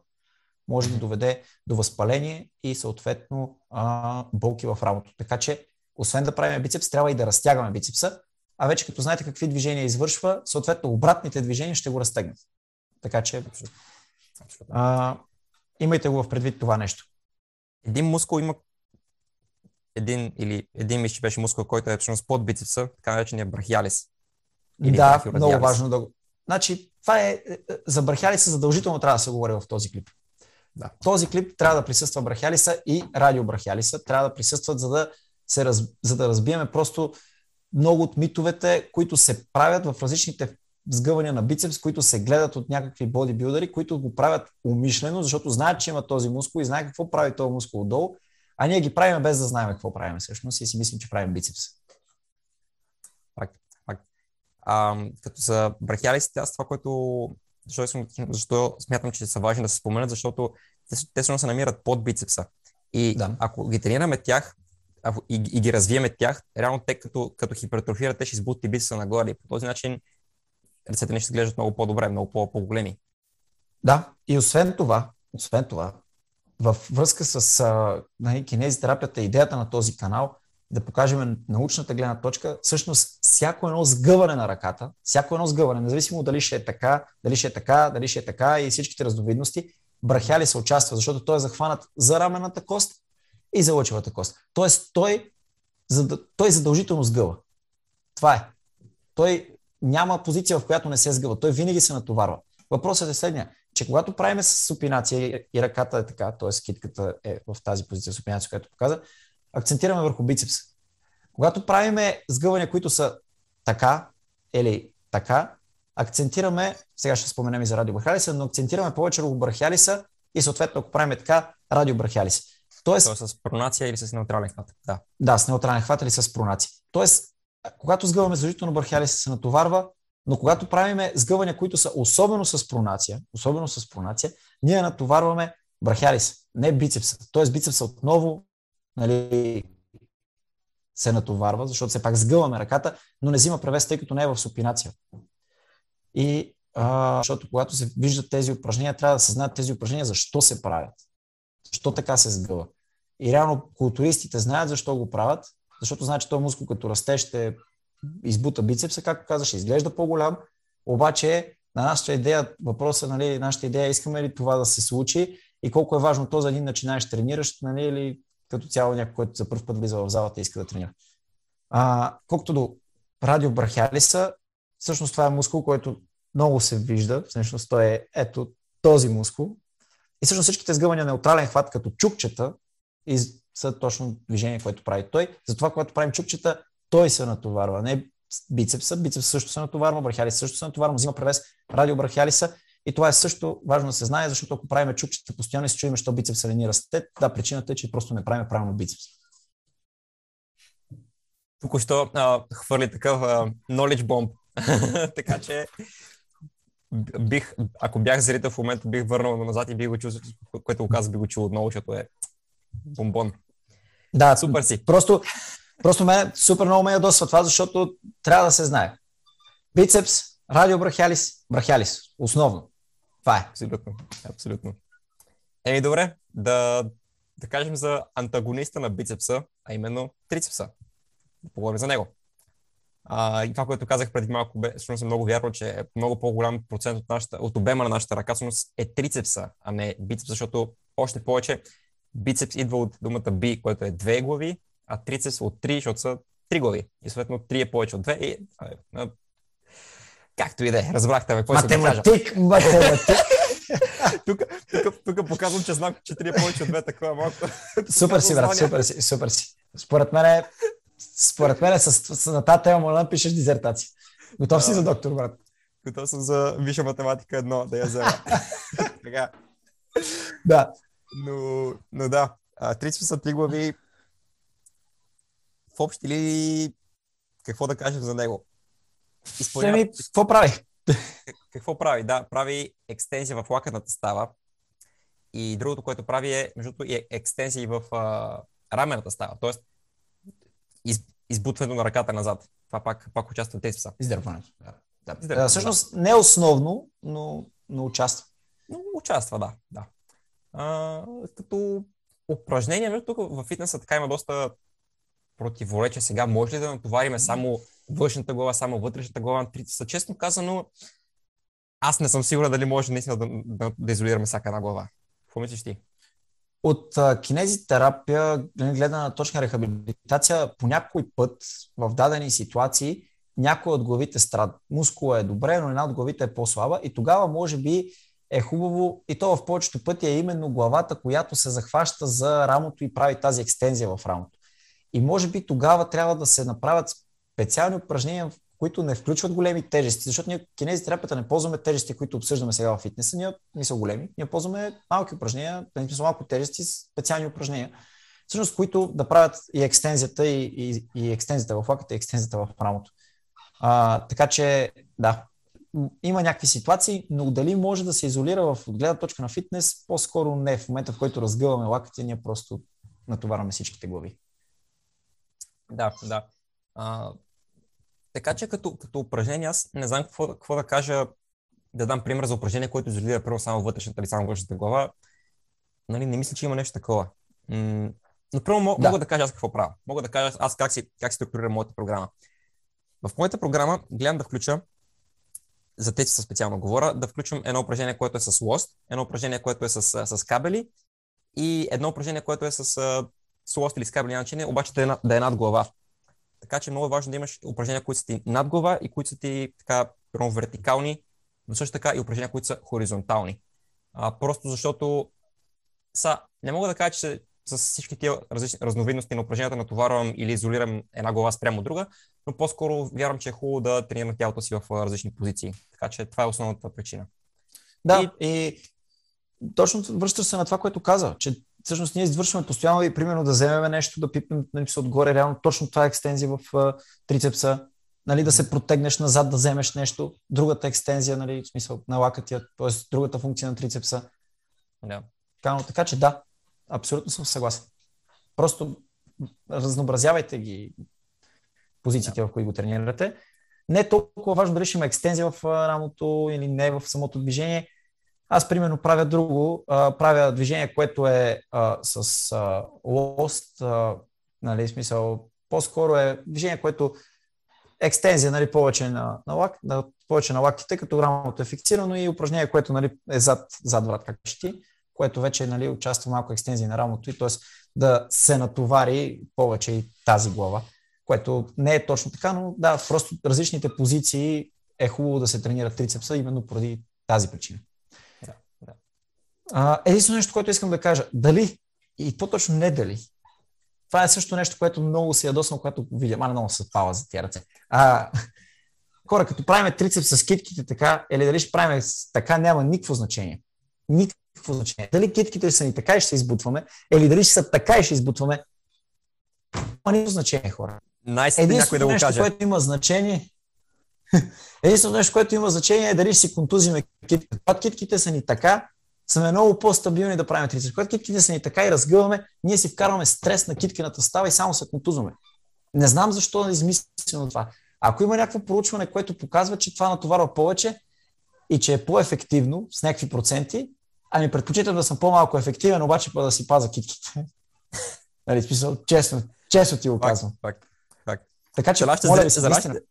може да доведе до възпаление и съответно а, болки в рамото. Така че, освен да правим бицепс, трябва и да разтягаме бицепса, а вече като знаете какви движения извършва, съответно обратните движения ще го разтегнат. Така че а, имайте го в предвид това нещо. Един мускул има един или един мишки беше мускул, който е всъщност под бицепса, така наречения брахиалис. Или да, много важно да го. Значи, това е, е, е за брахиалиса задължително трябва да се говори в този клип. Да. Този клип трябва да присъства брахиалиса и радиобрахиалиса. Трябва да присъстват, за да, се раз, за да разбиеме просто много от митовете, които се правят в различните сгъвания на бицепс, които се гледат от някакви бодибилдери, които го правят умишлено, защото знаят, че има този мускул и знаят какво прави този мускул отдолу, а ние ги правим без да знаем какво правим всъщност и си мислим, че правим бицепс. Факт, факт. А, като за брахиалистите, аз това, което защо, защо смятам, че са важни да се споменат, защото те, те се намират под бицепса. И да. ако ги тренираме тях, и, и ги развиеме тях, реално те като, като хипертрофират, те ще избутат и бицепса нагоре. И по този начин ръцете ни ще изглеждат много по-добре, много по-големи. Да, и освен това, освен това, в връзка с а, нали, кинезитерапията, идеята на този канал, да покажем научната гледна точка, всъщност всяко едно сгъване на ръката, всяко едно сгъване, независимо дали ще е така, дали ще е така, дали ще е така и всичките раздовидности, брахяли се участва, защото той е захванат за рамената кост и за лъчевата кост. Тоест той, той задължително сгъва. Това е. Той няма позиция, в която не се сгъва. Той винаги се натоварва. Въпросът е следния, че когато правиме с супинация и ръката е така, т.е. китката е в тази позиция супинация, която показа, акцентираме върху бицепса. Когато правиме сгъвания, които са така или така, акцентираме, сега ще споменем и за радиобрахиалиса, но акцентираме повече върху брахиалиса и съответно, ако правим така, радиобрахиалиса. Тоест, Тоест с пронация или с неутрален хват. Да. да, с неутрален хват или с пронация. Тоест, когато сгъваме задължително брахиалиса се натоварва, но когато правиме сгъвания, които са особено с пронация, особено с пронация, ние натоварваме брахиалис, не бицепса. Тоест бицепса отново нали, се натоварва, защото все пак сгъваме ръката, но не взима превес, тъй като не е в супинация. И а, защото когато се виждат тези упражнения, трябва да се знаят тези упражнения защо се правят. Защо така се сгъва. И реално културистите знаят защо го правят, защото знаят, че този мускул като расте ще избута бицепса, както казаш, изглежда по-голям, обаче на нашата идея, въпросът, нали, нашата идея, искаме ли това да се случи и колко е важно то за един начинаещ трениращ, нали, или като цяло някой, който за първ път влиза в залата и иска да тренира. А, колкото до радиобрахиалиса, всъщност това е мускул, който много се вижда, всъщност той е ето този мускул. И всъщност всичките сгъвания неутрален хват като чукчета и са точно движение, което прави той. Затова, когато правим чукчета, той се натоварва, не бицепса. Бицепс също се натоварва, брахиалис също се натоварва, взима превес радиобрахиалиса. И това е също важно да се знае, защото ако правим чукчета постоянно и се чуем, що бицепса не ни расте, да, причината е, че просто не правим правилно бицепс. Току-що хвърли такъв а, knowledge bomb. така че бих, ако бях зрител в момента, бих върнал назад и бих го чул, което го каза, би го чул отново, защото е бомбон. Да, Супер си. Просто, просто мен супер много ме ядосва това, защото трябва да се знае. Бицепс, радиобрахиалис, брахиалис. Основно. Това е. Абсолютно. Абсолютно. Еми добре, да, да кажем за антагониста на бицепса, а именно трицепса. Да поговорим за него. А, и това, което казах преди малко, бе, всъщност е много вярно, че много по-голям процент от, нашата, от обема на нашата ръка всъщност е трицепса, а не бицепс, защото още повече бицепс идва от думата би, което е две глави, а трицепс от три, защото са три глави. И съответно три е повече от две. И, а, както и да е, разбрахте ме, какво да кажа. Математик, математик. тук, тук, тук показвам, че знам, че три е повече от две, такова малко. Супер си, брат, супер си, супер си. Според мен е, според мен е с, с, на тази тема може да напишеш дизертация. Готов си за доктор, брат. Готов съм за висша математика едно, да я взема. така. Да. Но, но да, трицепс са три глави. В общи ли какво да кажем за него? Изпълнява... Еми, какво прави? Какво прави? Да, прави екстензия в лакътната става. И другото, което прави е, между другото, е екстензии в а, рамената става. Тоест, из, избутването на ръката назад. Това пак, пак участва в трицепса. Издърпването. Да. Да. Издърпването, да. Всъщност не е основно, но, но участва. Но участва, да. да. А, като упражнение, между тук в фитнеса така има доста противоречия. Сега може ли да натовариме само външната глава, само вътрешната глава трицепса? Честно казано, аз не съм сигурен дали може наистина да, да, да изолираме всяка една глава. Какво мислиш ти? От а, кинезитерапия, гледана на точна рехабилитация, по някой път в дадени ситуации някой от главите страда. Мускула е добре, но една от главите е по-слаба и тогава може би е хубаво, и то в повечето пъти е именно главата, която се захваща за рамото и прави тази екстензия в рамото. И може би тогава трябва да се направят специални упражнения, които не включват големи тежести, защото ние кинезитерапията не ползваме тежести, които обсъждаме сега в фитнеса, ние не са големи, ние ползваме малки упражнения, не са малко тежести, специални упражнения, всъщност които да правят и екстензията, и, и, и екстензията в лаката, и екстензията в рамото. А, така че, да, има някакви ситуации, но дали може да се изолира в гледна точка на фитнес, по-скоро не. В момента, в който разгъваме лакътя, ние просто натоварваме всичките глави. Да, да. А, така че като, като упражнение, аз не знам какво, какво да кажа, да дам пример за упражнение, което изолира първо само вътрешната или само външната глава. Нали, не мисля, че има нещо такова. М- но първо мога да. мога да кажа аз какво правя. Мога да кажа аз как си, как си структурирам моята програма. В моята програма гледам да включа за тези са специално говоря, да включвам едно упражнение, което е с лост, едно упражнение, което е с, с кабели и едно упражнение, което е с, с лост или с кабели, начини, обаче да е, да е над глава. Така че е много важно да имаш упражнения, които са ти над глава и които са ти така вертикални, но също така и упражнения, които са хоризонтални. А, просто защото са, не мога да кажа, че с всички тия различни разновидности на упражненията натоварвам или изолирам една глава спрямо друга, но по-скоро вярвам, че е хубаво да тренирам тялото си в различни позиции. Така че това е основната причина. Да, и, и точно връщаш се на това, което каза, че всъщност ние извършваме постоянно и примерно да вземем нещо, да пипнем нали, се отгоре, реално точно това е екстензия в uh, трицепса, нали, да се протегнеш назад, да вземеш нещо, другата екстензия, нали, в смисъл на лакътия, т.е. другата функция на трицепса. Да. Така, така че да, абсолютно съм съгласен. Просто разнообразявайте ги позициите, да. в които го тренирате. Не е толкова важно дали ще има екстензия в рамото или не в самото движение. Аз, примерно, правя друго. А, правя движение, което е а, с а, лост, а, нали, смисъл, по-скоро е движение, което екстензия, нали, повече на, на, лак, на, повече на лактите, като рамото е фиксирано и упражнение, което нали, е зад, зад врат, как ще ти, което вече нали, участва малко екстензия на рамото и т.е. да се натовари повече и тази глава което не е точно така, но да, просто различните позиции е хубаво да се тренира трицепса именно поради тази причина. Да, да. А, единствено нещо, което искам да кажа, дали, и по-точно не дали, това е също нещо, което много се ядосвам, когато видя, а много се пала за тия ръце. А, хора, като правиме трицепс с китките така, или дали ще правим така, няма никакво значение. Никакво значение. Дали китките са ни така и ще се избутваме, или дали ще са така и ще избутваме, няма никакво значение, хора. Най-сетне някой да го нещо, каже. което има значение, единственото нещо, което има значение е дали ще си контузиме китките. Когато китките са ни така, сме много по-стабилни да правим трицепс. Когато китките са ни така и разгъваме, ние си вкарваме стрес на киткената става и само се контузваме. Не знам защо е измислено това. Ако има някакво проучване, което показва, че това натоварва повече и че е по-ефективно с някакви проценти, ами предпочитам да съм по-малко ефективен, обаче па да си паза китките. нали, смисъл, честно, честно ти го казвам. Факт, факт. Така че, За нашите, моля ви се, за, нашите,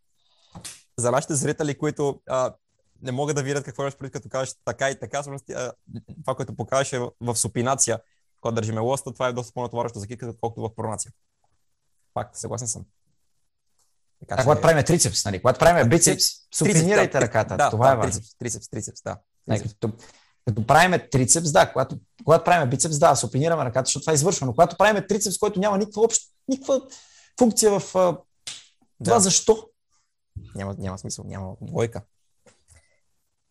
за нашите зрители, които а, не могат да видят какво имаш преди, като кажеш така и така, всъщност, това, което покажеш е в, в супинация, когато държиме лоста, това е доста по-натоварващо за китката, отколкото в пронация. Факт, съгласен съм. Така, а, когато правим трицепс, нали? когато правим бицепс, супинирайте ръката. Да, това да, е важно. Трицепс, трицепс, трицепс, да. Не, като, като правим трицепс, да, когато, когато правим бицепс, да, супинираме ръката, защото това е извършва. Но когато правим трицепс, който няма никаква, общ, никаква функция в това Да. защо. Няма, няма смисъл, няма лойка.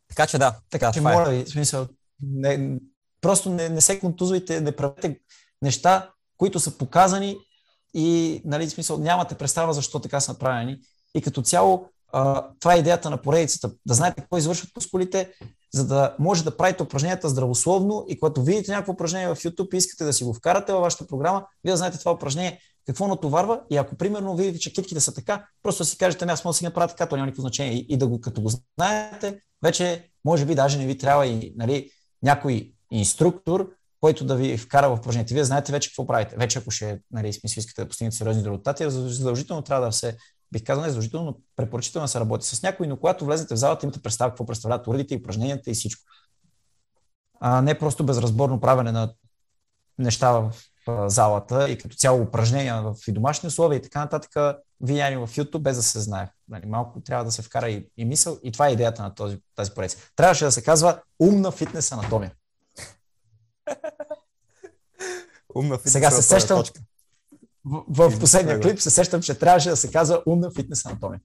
Така че да, Така че, е. моля ви, смисъл, не, просто не, не се контузвайте, не правете неща, които са показани и, нали, смисъл, нямате представа защо така са направени. И като цяло, това е идеята на поредицата. Да знаете какво извършват мускулите, за да може да правите упражненията здравословно и когато видите някакво упражнение в YouTube и искате да си го вкарате във вашата програма, вие да знаете това упражнение какво натоварва и ако примерно видите, че китките са така, просто да си кажете, не, аз мога да си направя така, то няма никакво значение. И, и да го, като го знаете, вече може би даже не ви трябва и нали, някой инструктор, който да ви вкара в упражнението. Вие знаете вече какво правите. Вече ако ще, нали, смисъл, искате да постигнете сериозни резултати, задължително трябва да се, бих казал не задължително, но препоръчително да се работи с някой, но когато влезете в залата, имате представа какво представляват уредите, упражненията и всичко. А не просто безразборно правене на неща в залата и като цяло упражнения в и домашни условия и така нататък, влияние в YouTube, без да се знае. Нали, малко трябва да се вкара и, и мисъл и това е идеята на този, тази поредица. Трябваше да се казва умна фитнес анатомия. Умна фитнес Сега се сещам. В, в последния Добре. клип се сещам, че трябваше да се казва умна фитнес анатомия.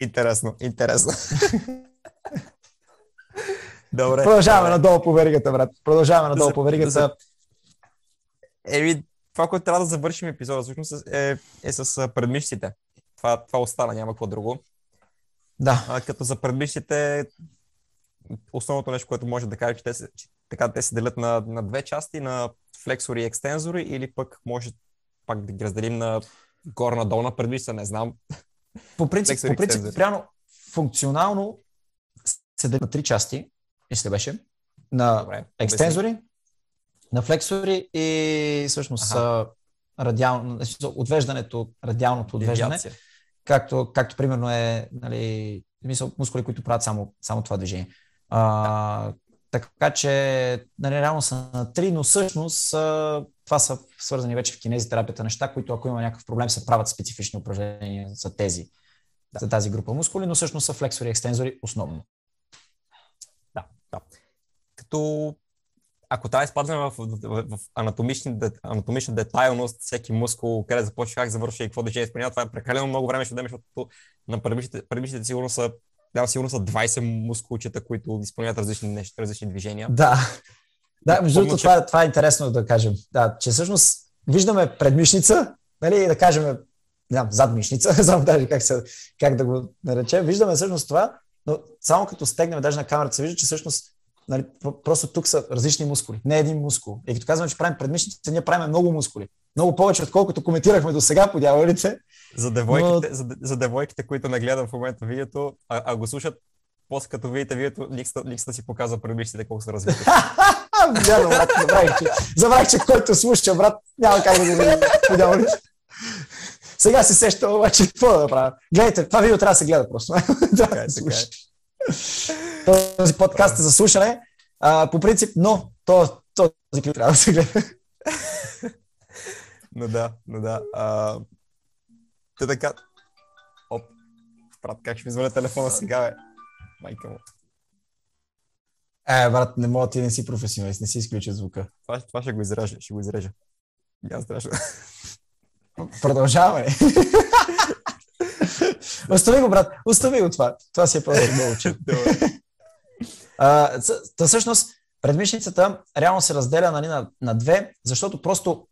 Интересно, интересно. Добре. Продължаваме надолу по веригата, брат. Продължаваме надолу по веригата. за- Еми, това, което трябва да завършим епизода, всъщност е, е с а, предмишците. Това, това остана, няма какво друго. Да. А, като за предмишците, основното нещо, което може да кажа, че те се, че, така, те се делят на, на две части, на флексори и екстензори, или пък може пак да ги разделим на горна-долна предмишца, не знам. По принцип, по принцип прямо функционално се дели на три части, мисля беше. На Добре. екстензори, на флексори и всъщност Аха. а, радиално, значи, отвеждането, радиалното обясни. отвеждане, Девиация. както, както примерно е нали, в смисъл, мускули, които правят само, само това движение. А, така че нали, реално са на три, но всъщност това са свързани вече в кинезитерапията неща, които ако има някакъв проблем се правят специфични упражнения за тези, Да. за тази група мускули, но всъщност са флексори и екстензори основно. Да, да. Като ако трябва да изпаднем в, в, в, де- анатомична детайлност, всеки мускул, къде започва, как завършва и какво движение изпълнява, това е прекалено много време ще отнеме, защото на предмишните, предмишните сигурно са, да, сигурно са 20 мускулчета, които изпълняват различни неща, различни движения. Да. Да, между другото, че- това, е- това е интересно да кажем. Да, че всъщност виждаме предмишница, нали, да кажем, не знам, задмишница, не знам даже как, се, как да го наречем. Виждаме всъщност това, но само като стегнем даже на камерата се вижда, че всъщност нали, про- просто тук са различни мускули, не един мускул. И като казваме, че правим предмишница, ние правим много мускули. Много повече, отколкото коментирахме до сега по дяволите. За девойките, за, за девойките, които не гледат в момента видеото, а, а го слушат, после като видите видеото, ликста, ликста си показва предмишците колко са развити. Вярно, брат, забравих, че, забравих, че който слуша, брат, няма как да го види по дяволите. Сега се сещам, обаче, какво да правя? Гледайте, това видео трябва да се гледа просто. трябва е, да се е. слуша. Този подкаст е за слушане, а, по принцип, но то, този клип трябва да се гледа. Но да, но да. А, те така... Оп, брат, как ще ми звъня телефона сега, бе? Майка му. Е, брат, не мога ти не си професионалист, не си изключи звука. Това, това ще го изрежа, ще го изрежа. Няма страшно. Продължаваме. Остави го, брат, остави го това. Това си е просто много. Добре. А, ц- Та всъщност, предмишницата реално се разделя нали, на, на две, защото просто,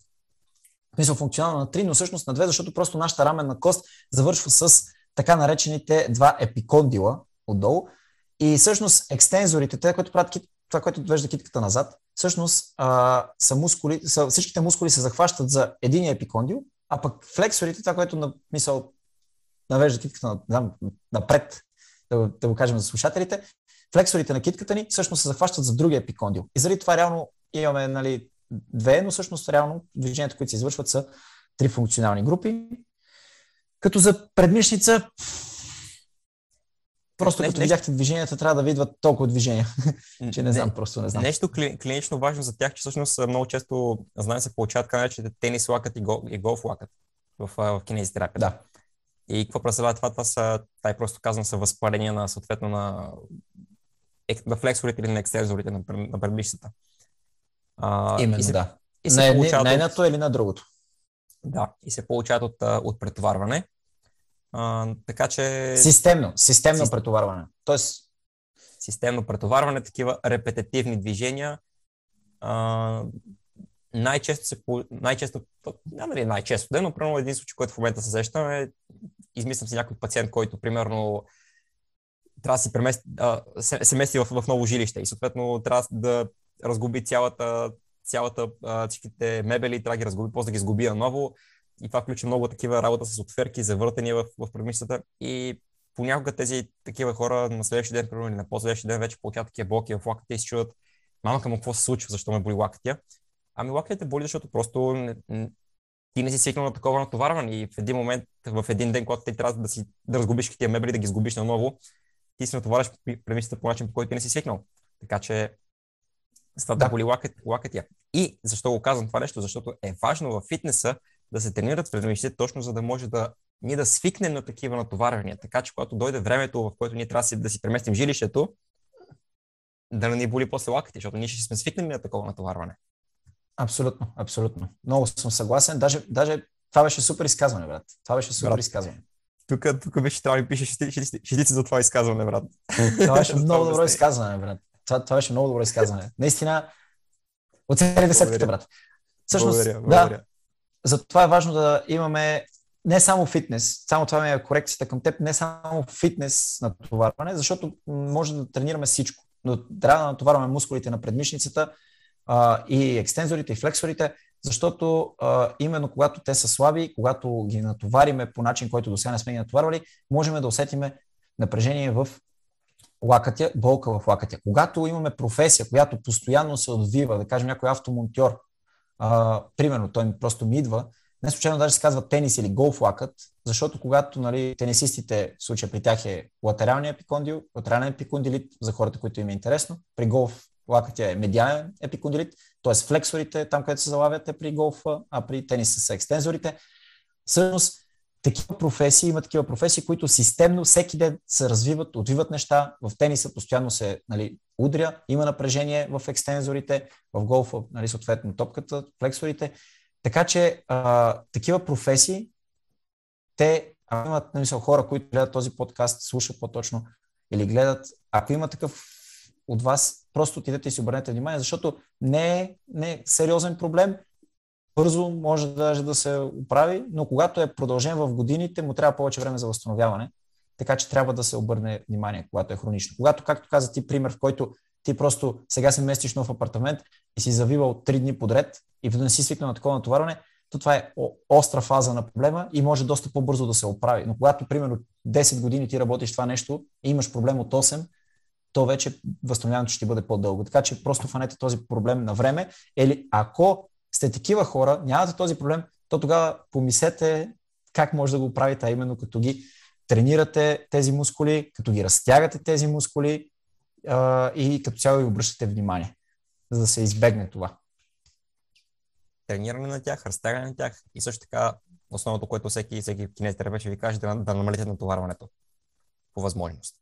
в смисъл функционално на три, но всъщност на две, защото просто нашата раменна кост завършва с така наречените два епикондила отдолу. И всъщност екстензорите, те, които правят това, което отвежда китката назад, всъщност а, са мускули, са, всичките мускули се захващат за един епикондил, а пък флексорите, това, което на мисъл навежда китката на, напред, да, да го кажем за слушателите, флексорите на китката ни всъщност се захващат за другия епикондил. И заради това реално имаме нали, две, но всъщност реално движенията, които се извършват са три функционални групи. Като за предмишница, просто не, като не, видяхте движенията, трябва да видват толкова движения, че не, не знам, просто не знам. Нещо кли, клинично важно за тях, че всъщност много често, знаем, се получават така наречените тенис лакът и, гол, и голф лакът в, в кинезитерапията. Да. И какво представлява това? Това са, тай просто казвам, са възпаления на съответно на, на флексорите или на екстензорите на, на предмишцата. А, Именно, и се, да. И се на, едни, на едното от... или на другото. Да, и се получават от, от претоварване. А, така че... Системно, системно Систем... претоварване. Тоест... Системно претоварване, такива репетитивни движения. А, най-често се... Най-често, няма ли най-често, да, но примерно един случай, който в момента се сещам е, измислям си някой пациент, който примерно трябва да си премести, а, се, се мести в, в ново жилище и съответно трябва да разгуби цялата, цялата всичките мебели, трябва да ги разгуби, после да ги сгуби наново. И това включва много такива работа с отверки, завъртания в, в премишцата. И понякога тези такива хора на следващия ден, примерно, или на по-следващия ден вече получават такива блоки в лакътя и се чудят, мама към какво се случва, защо ме боли лакътя. Ами лакътя боли, защото просто ти не си свикнал на такова натоварване и в един момент, в един ден, когато ти трябва да, си, да разгубиш тия мебели, да ги сгубиш наново, ти си натоварваш премишцата по начин, по който ти не си свикнал. Така че това да, да боли лакът, лакътя. И защо го казвам това нещо? Защото е важно в фитнеса да се тренират предмишците, точно за да може да ние да свикнем на такива натоварвания. Така че когато дойде времето, в което ние трябва да си, да си преместим жилището, да не ни боли после лакъти, защото ние ще сме свикнали на такова натоварване. Абсолютно, абсолютно. Много съм съгласен. Даже, даже това беше супер изказване, брат. Това беше супер брат. изказване. Тук, тук беше трябва да пише шестици за това изказване, брат. Това беше много добро изказване, брат. Това, това беше много добро изказване. Наистина, оцели десетката, брат. Всъщност, благодаря, благодаря. да, затова е важно да имаме не само фитнес, само това ми е корекцията към теб, не само фитнес на натоварване, защото може да тренираме всичко, но трябва да натоварваме мускулите на предмишницата а, и екстензорите и флексорите, защото а, именно когато те са слаби, когато ги натовариме по начин, който до сега не сме ги натоварвали, можем да усетиме напрежение в лакътя, болка в лакътя. Когато имаме професия, която постоянно се отвива, да кажем някой автомонтьор, а, примерно той просто ми идва, не случайно даже се казва тенис или голф лакът, защото когато нали, тенисистите, в случая при тях е латералния епикондил, латерален епикондилит, за хората, които им е интересно, при голф лакътя е медиален епикондилит, т.е. флексорите, там където се залавят е при голфа, а при тениса са екстензорите. Всъщност, такива професии, има такива професии, които системно всеки ден се развиват, отвиват неща. В тениса постоянно се нали, удря, има напрежение в екстензорите, в голфа, нали, съответно топката, флексорите. Така че а, такива професии, те ако имат нали, хора, които гледат този подкаст, слушат по-точно или гледат, ако има такъв от вас, просто отидете и си обърнете внимание, защото не е, не е сериозен проблем, бързо може даже да се оправи, но когато е продължен в годините, му трябва повече време за възстановяване. Така че трябва да се обърне внимание, когато е хронично. Когато, както каза ти, пример, в който ти просто сега се местиш нов апартамент и си завивал три дни подред и не си свикнал на такова натоварване, то това е остра фаза на проблема и може доста по-бързо да се оправи. Но когато, примерно, 10 години ти работиш това нещо и имаш проблем от 8, то вече възстановяването ще бъде по-дълго. Така че просто фанете този проблем на време. Или ако сте такива хора, нямате този проблем, то тогава помислете как може да го правите, а именно като ги тренирате тези мускули, като ги разтягате тези мускули а, и като цяло ви обръщате внимание, за да се избегне това. Трениране на тях, разтягане на тях и също така основното, което всеки, всеки кинезитерапевт ще ви каже, да, да намалите натоварването по възможност.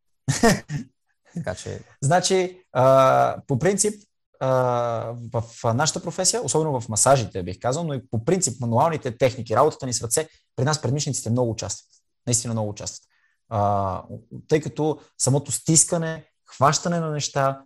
така че... Значи, а, по принцип, в нашата професия, особено в масажите, бих казал, но и по принцип мануалните техники, работата ни с ръце, при нас предмишниците много участват. Наистина много участват. Тъй като самото стискане, хващане на неща,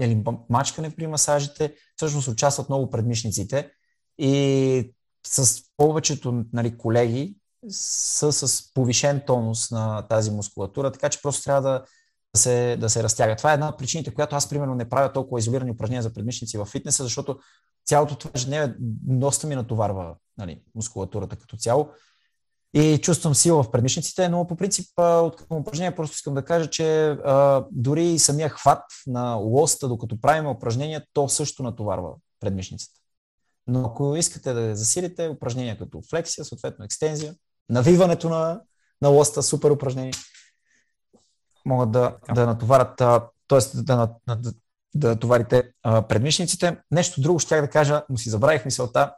или мачкане при масажите, всъщност участват много предмишниците и с повечето нали, колеги са с повишен тонус на тази мускулатура, така че просто трябва да се, да се разтяга. Това е една от причините, която аз, примерно, не правя толкова изолирани упражнения за предмишници в фитнеса, защото цялото това ежедневие доста ми натоварва нали, мускулатурата като цяло. И чувствам сила в предмишниците, но по принцип от към упражнение просто искам да кажа, че а, дори самия хват на лоста, докато правим упражнения, то също натоварва предмишницата. Но ако искате да засилите упражнения като флексия, съответно екстензия, навиването на, на лоста, супер упражнение, могат да, да натоварят, т.е. да, да, да, натоварите а, предмишниците. Нещо друго ще да кажа, но си забравих мисълта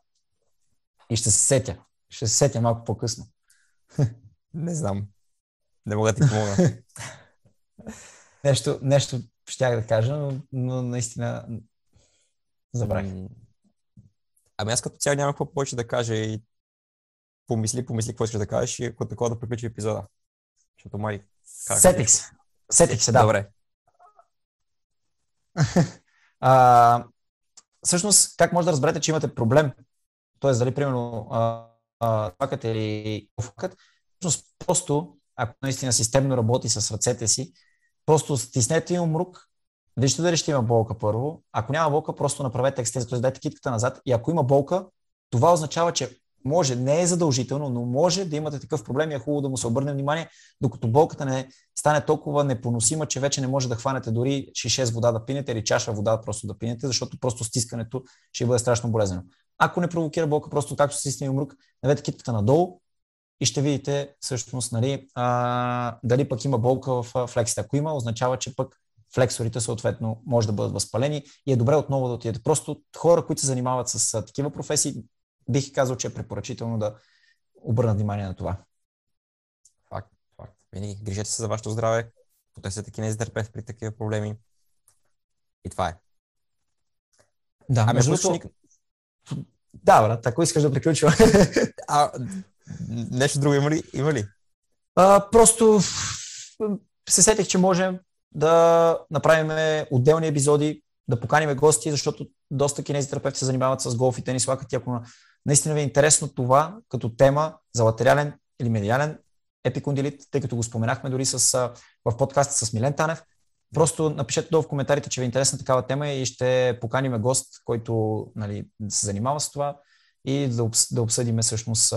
и ще се сетя. Ще се сетя малко по-късно. Не знам. Не мога да ти помогна. нещо, нещо щях да кажа, но, но наистина забравих. Ами аз като цяло няма какво повече да кажа и помисли, помисли какво искаш да кажеш и ако такова да приключи епизода. Защото май... Как Сетих се. Сетих се, да. Добре. а, всъщност, как може да разберете, че имате проблем? Тоест, дали, примерно, плакате или факът, всъщност просто, ако наистина системно работи с ръцете си, просто стиснете и умрук, вижте дали ще има болка първо. Ако няма болка, просто направете екстензия, т.е. дайте китката назад и ако има болка, това означава, че може, не е задължително, но може да имате такъв проблем и е хубаво да му се обърне внимание, докато болката не стане толкова непоносима, че вече не може да хванете дори шише с вода да пинете или чаша вода просто да пинете, защото просто стискането ще бъде страшно болезнено. Ако не провокира болка, просто както стисне умрук, навете китката надолу и ще видите всъщност нали, а, дали пък има болка в флексите. Ако има, означава, че пък флексорите съответно може да бъдат възпалени и е добре отново да отидете. Просто хора, които се занимават с такива професии, бих казал, че е препоръчително да обърнат внимание на това. Факт, факт. Винаги грижете се за вашето здраве, потърсете кинезитерапевт при такива проблеми. И това е. Да, ами, между другото... Да, брат, ако искаш да приключвам. а, нещо друго има ли? Има ли? А, просто се сетих, че можем да направим отделни епизоди, да поканим гости, защото доста кинезитерапевти се занимават с голф и тенис лакът. Ако наистина ви е интересно това като тема за латериален или медиален епикондилит, тъй като го споменахме дори с, в подкаста с Милен Танев, просто напишете долу в коментарите, че ви е интересна такава тема и ще поканим гост, който нали, се занимава с това и да, обс, да обсъдим всъщност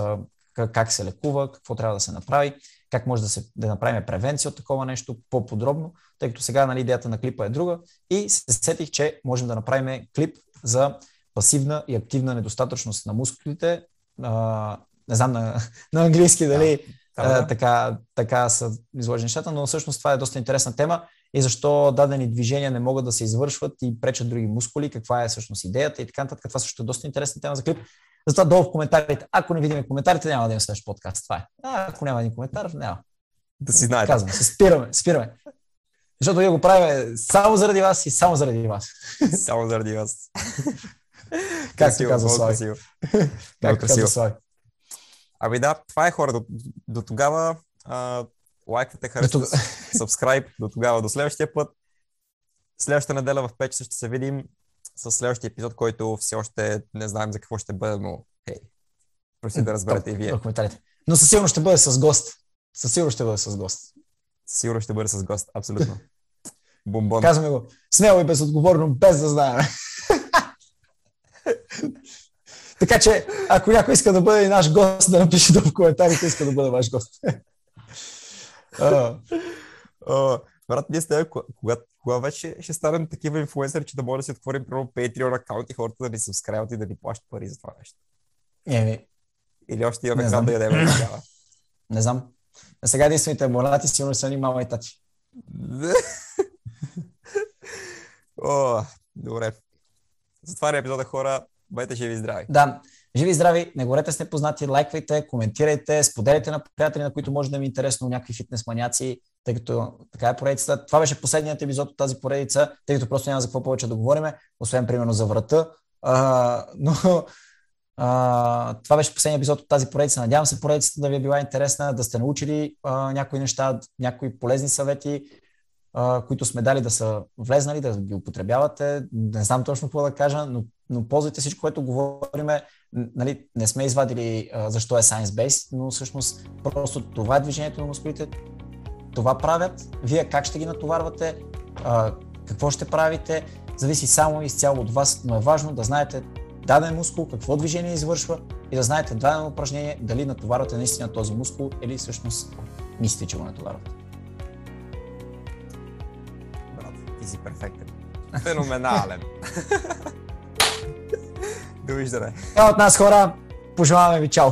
как се лекува, какво трябва да се направи, как може да, се, да направим превенция от такова нещо по-подробно, тъй като сега нали, идеята на клипа е друга. И се сетих, че можем да направим клип за пасивна и активна недостатъчност на мускулите. А, не знам на, на английски дали да, да, да. така, така са изложени нещата, но всъщност това е доста интересна тема и защо дадени движения не могат да се извършват и пречат други мускули, каква е всъщност идеята и така нататък. Това също е доста интересна тема за клип. Затова долу в коментарите. Ако не видим коментарите, няма да има следващ подкаст. Това е. А, ако няма един коментар, няма. Да си знаете. Казвам, се спираме, спираме. Защото ние го правим само заради вас и само заради вас. Само заради вас. как се казва Слави? Как се казва Слави? Ами да, това е хора. До, до тогава а, лайквате, харесвате, subscribe. До тогава, до следващия път. Следващата неделя в 5 часа ще се видим с следващия епизод, който все още не знаем за какво ще бъде, но хей, просто да разберете и вие. Но със сигурност ще бъде с гост. Със сигурност ще бъде с гост. Сигурно ще бъде с гост, абсолютно. Бомбон. Казваме го смело и безотговорно, без да знаем. така че, ако някой иска да бъде наш гост, да напише в коментарите, иска да бъде ваш гост. Брат, ние сте, кога, кога вече ще станем такива инфуенсъри, че да може да си отворим първо Patreon аккаунт и хората да ни сабскрайбват и да ни плащат пари за това нещо? Еми. Или още имаме къде да ядем тогава? Не знам. А сега единствените абонати сигурно са ни мама и тати. О, добре. Затваря епизода хора. Бъдете живи и здрави. Да. Живи и здрави, не горете с непознати, лайквайте, коментирайте, споделяйте на приятели, на които може да ми е интересно някакви фитнес маняци, тъй като така е поредицата. Това беше последният епизод от тази поредица, тъй като просто няма за какво повече да говорим, освен примерно за врата. А, но а, това беше последният епизод от тази поредица. Надявам се поредицата да ви е била интересна, да сте научили а, някои неща, някои полезни съвети, а, които сме дали да са влезнали, да ги употребявате. Не знам точно какво да кажа, но, но ползвайте всичко, което говориме. Нали, не сме извадили а, защо е science-based, но всъщност просто това е движението на мускулите, това правят, вие как ще ги натоварвате, а, какво ще правите, зависи само изцяло от вас, но е важно да знаете даден мускул, какво движение извършва и да знаете дадено упражнение, дали натоварвате наистина този мускул или всъщност мислите, че го натоварвате. Ти си перфектен. Феноменален. Довиждане. Това от нас хора. Пожелаваме ви чао!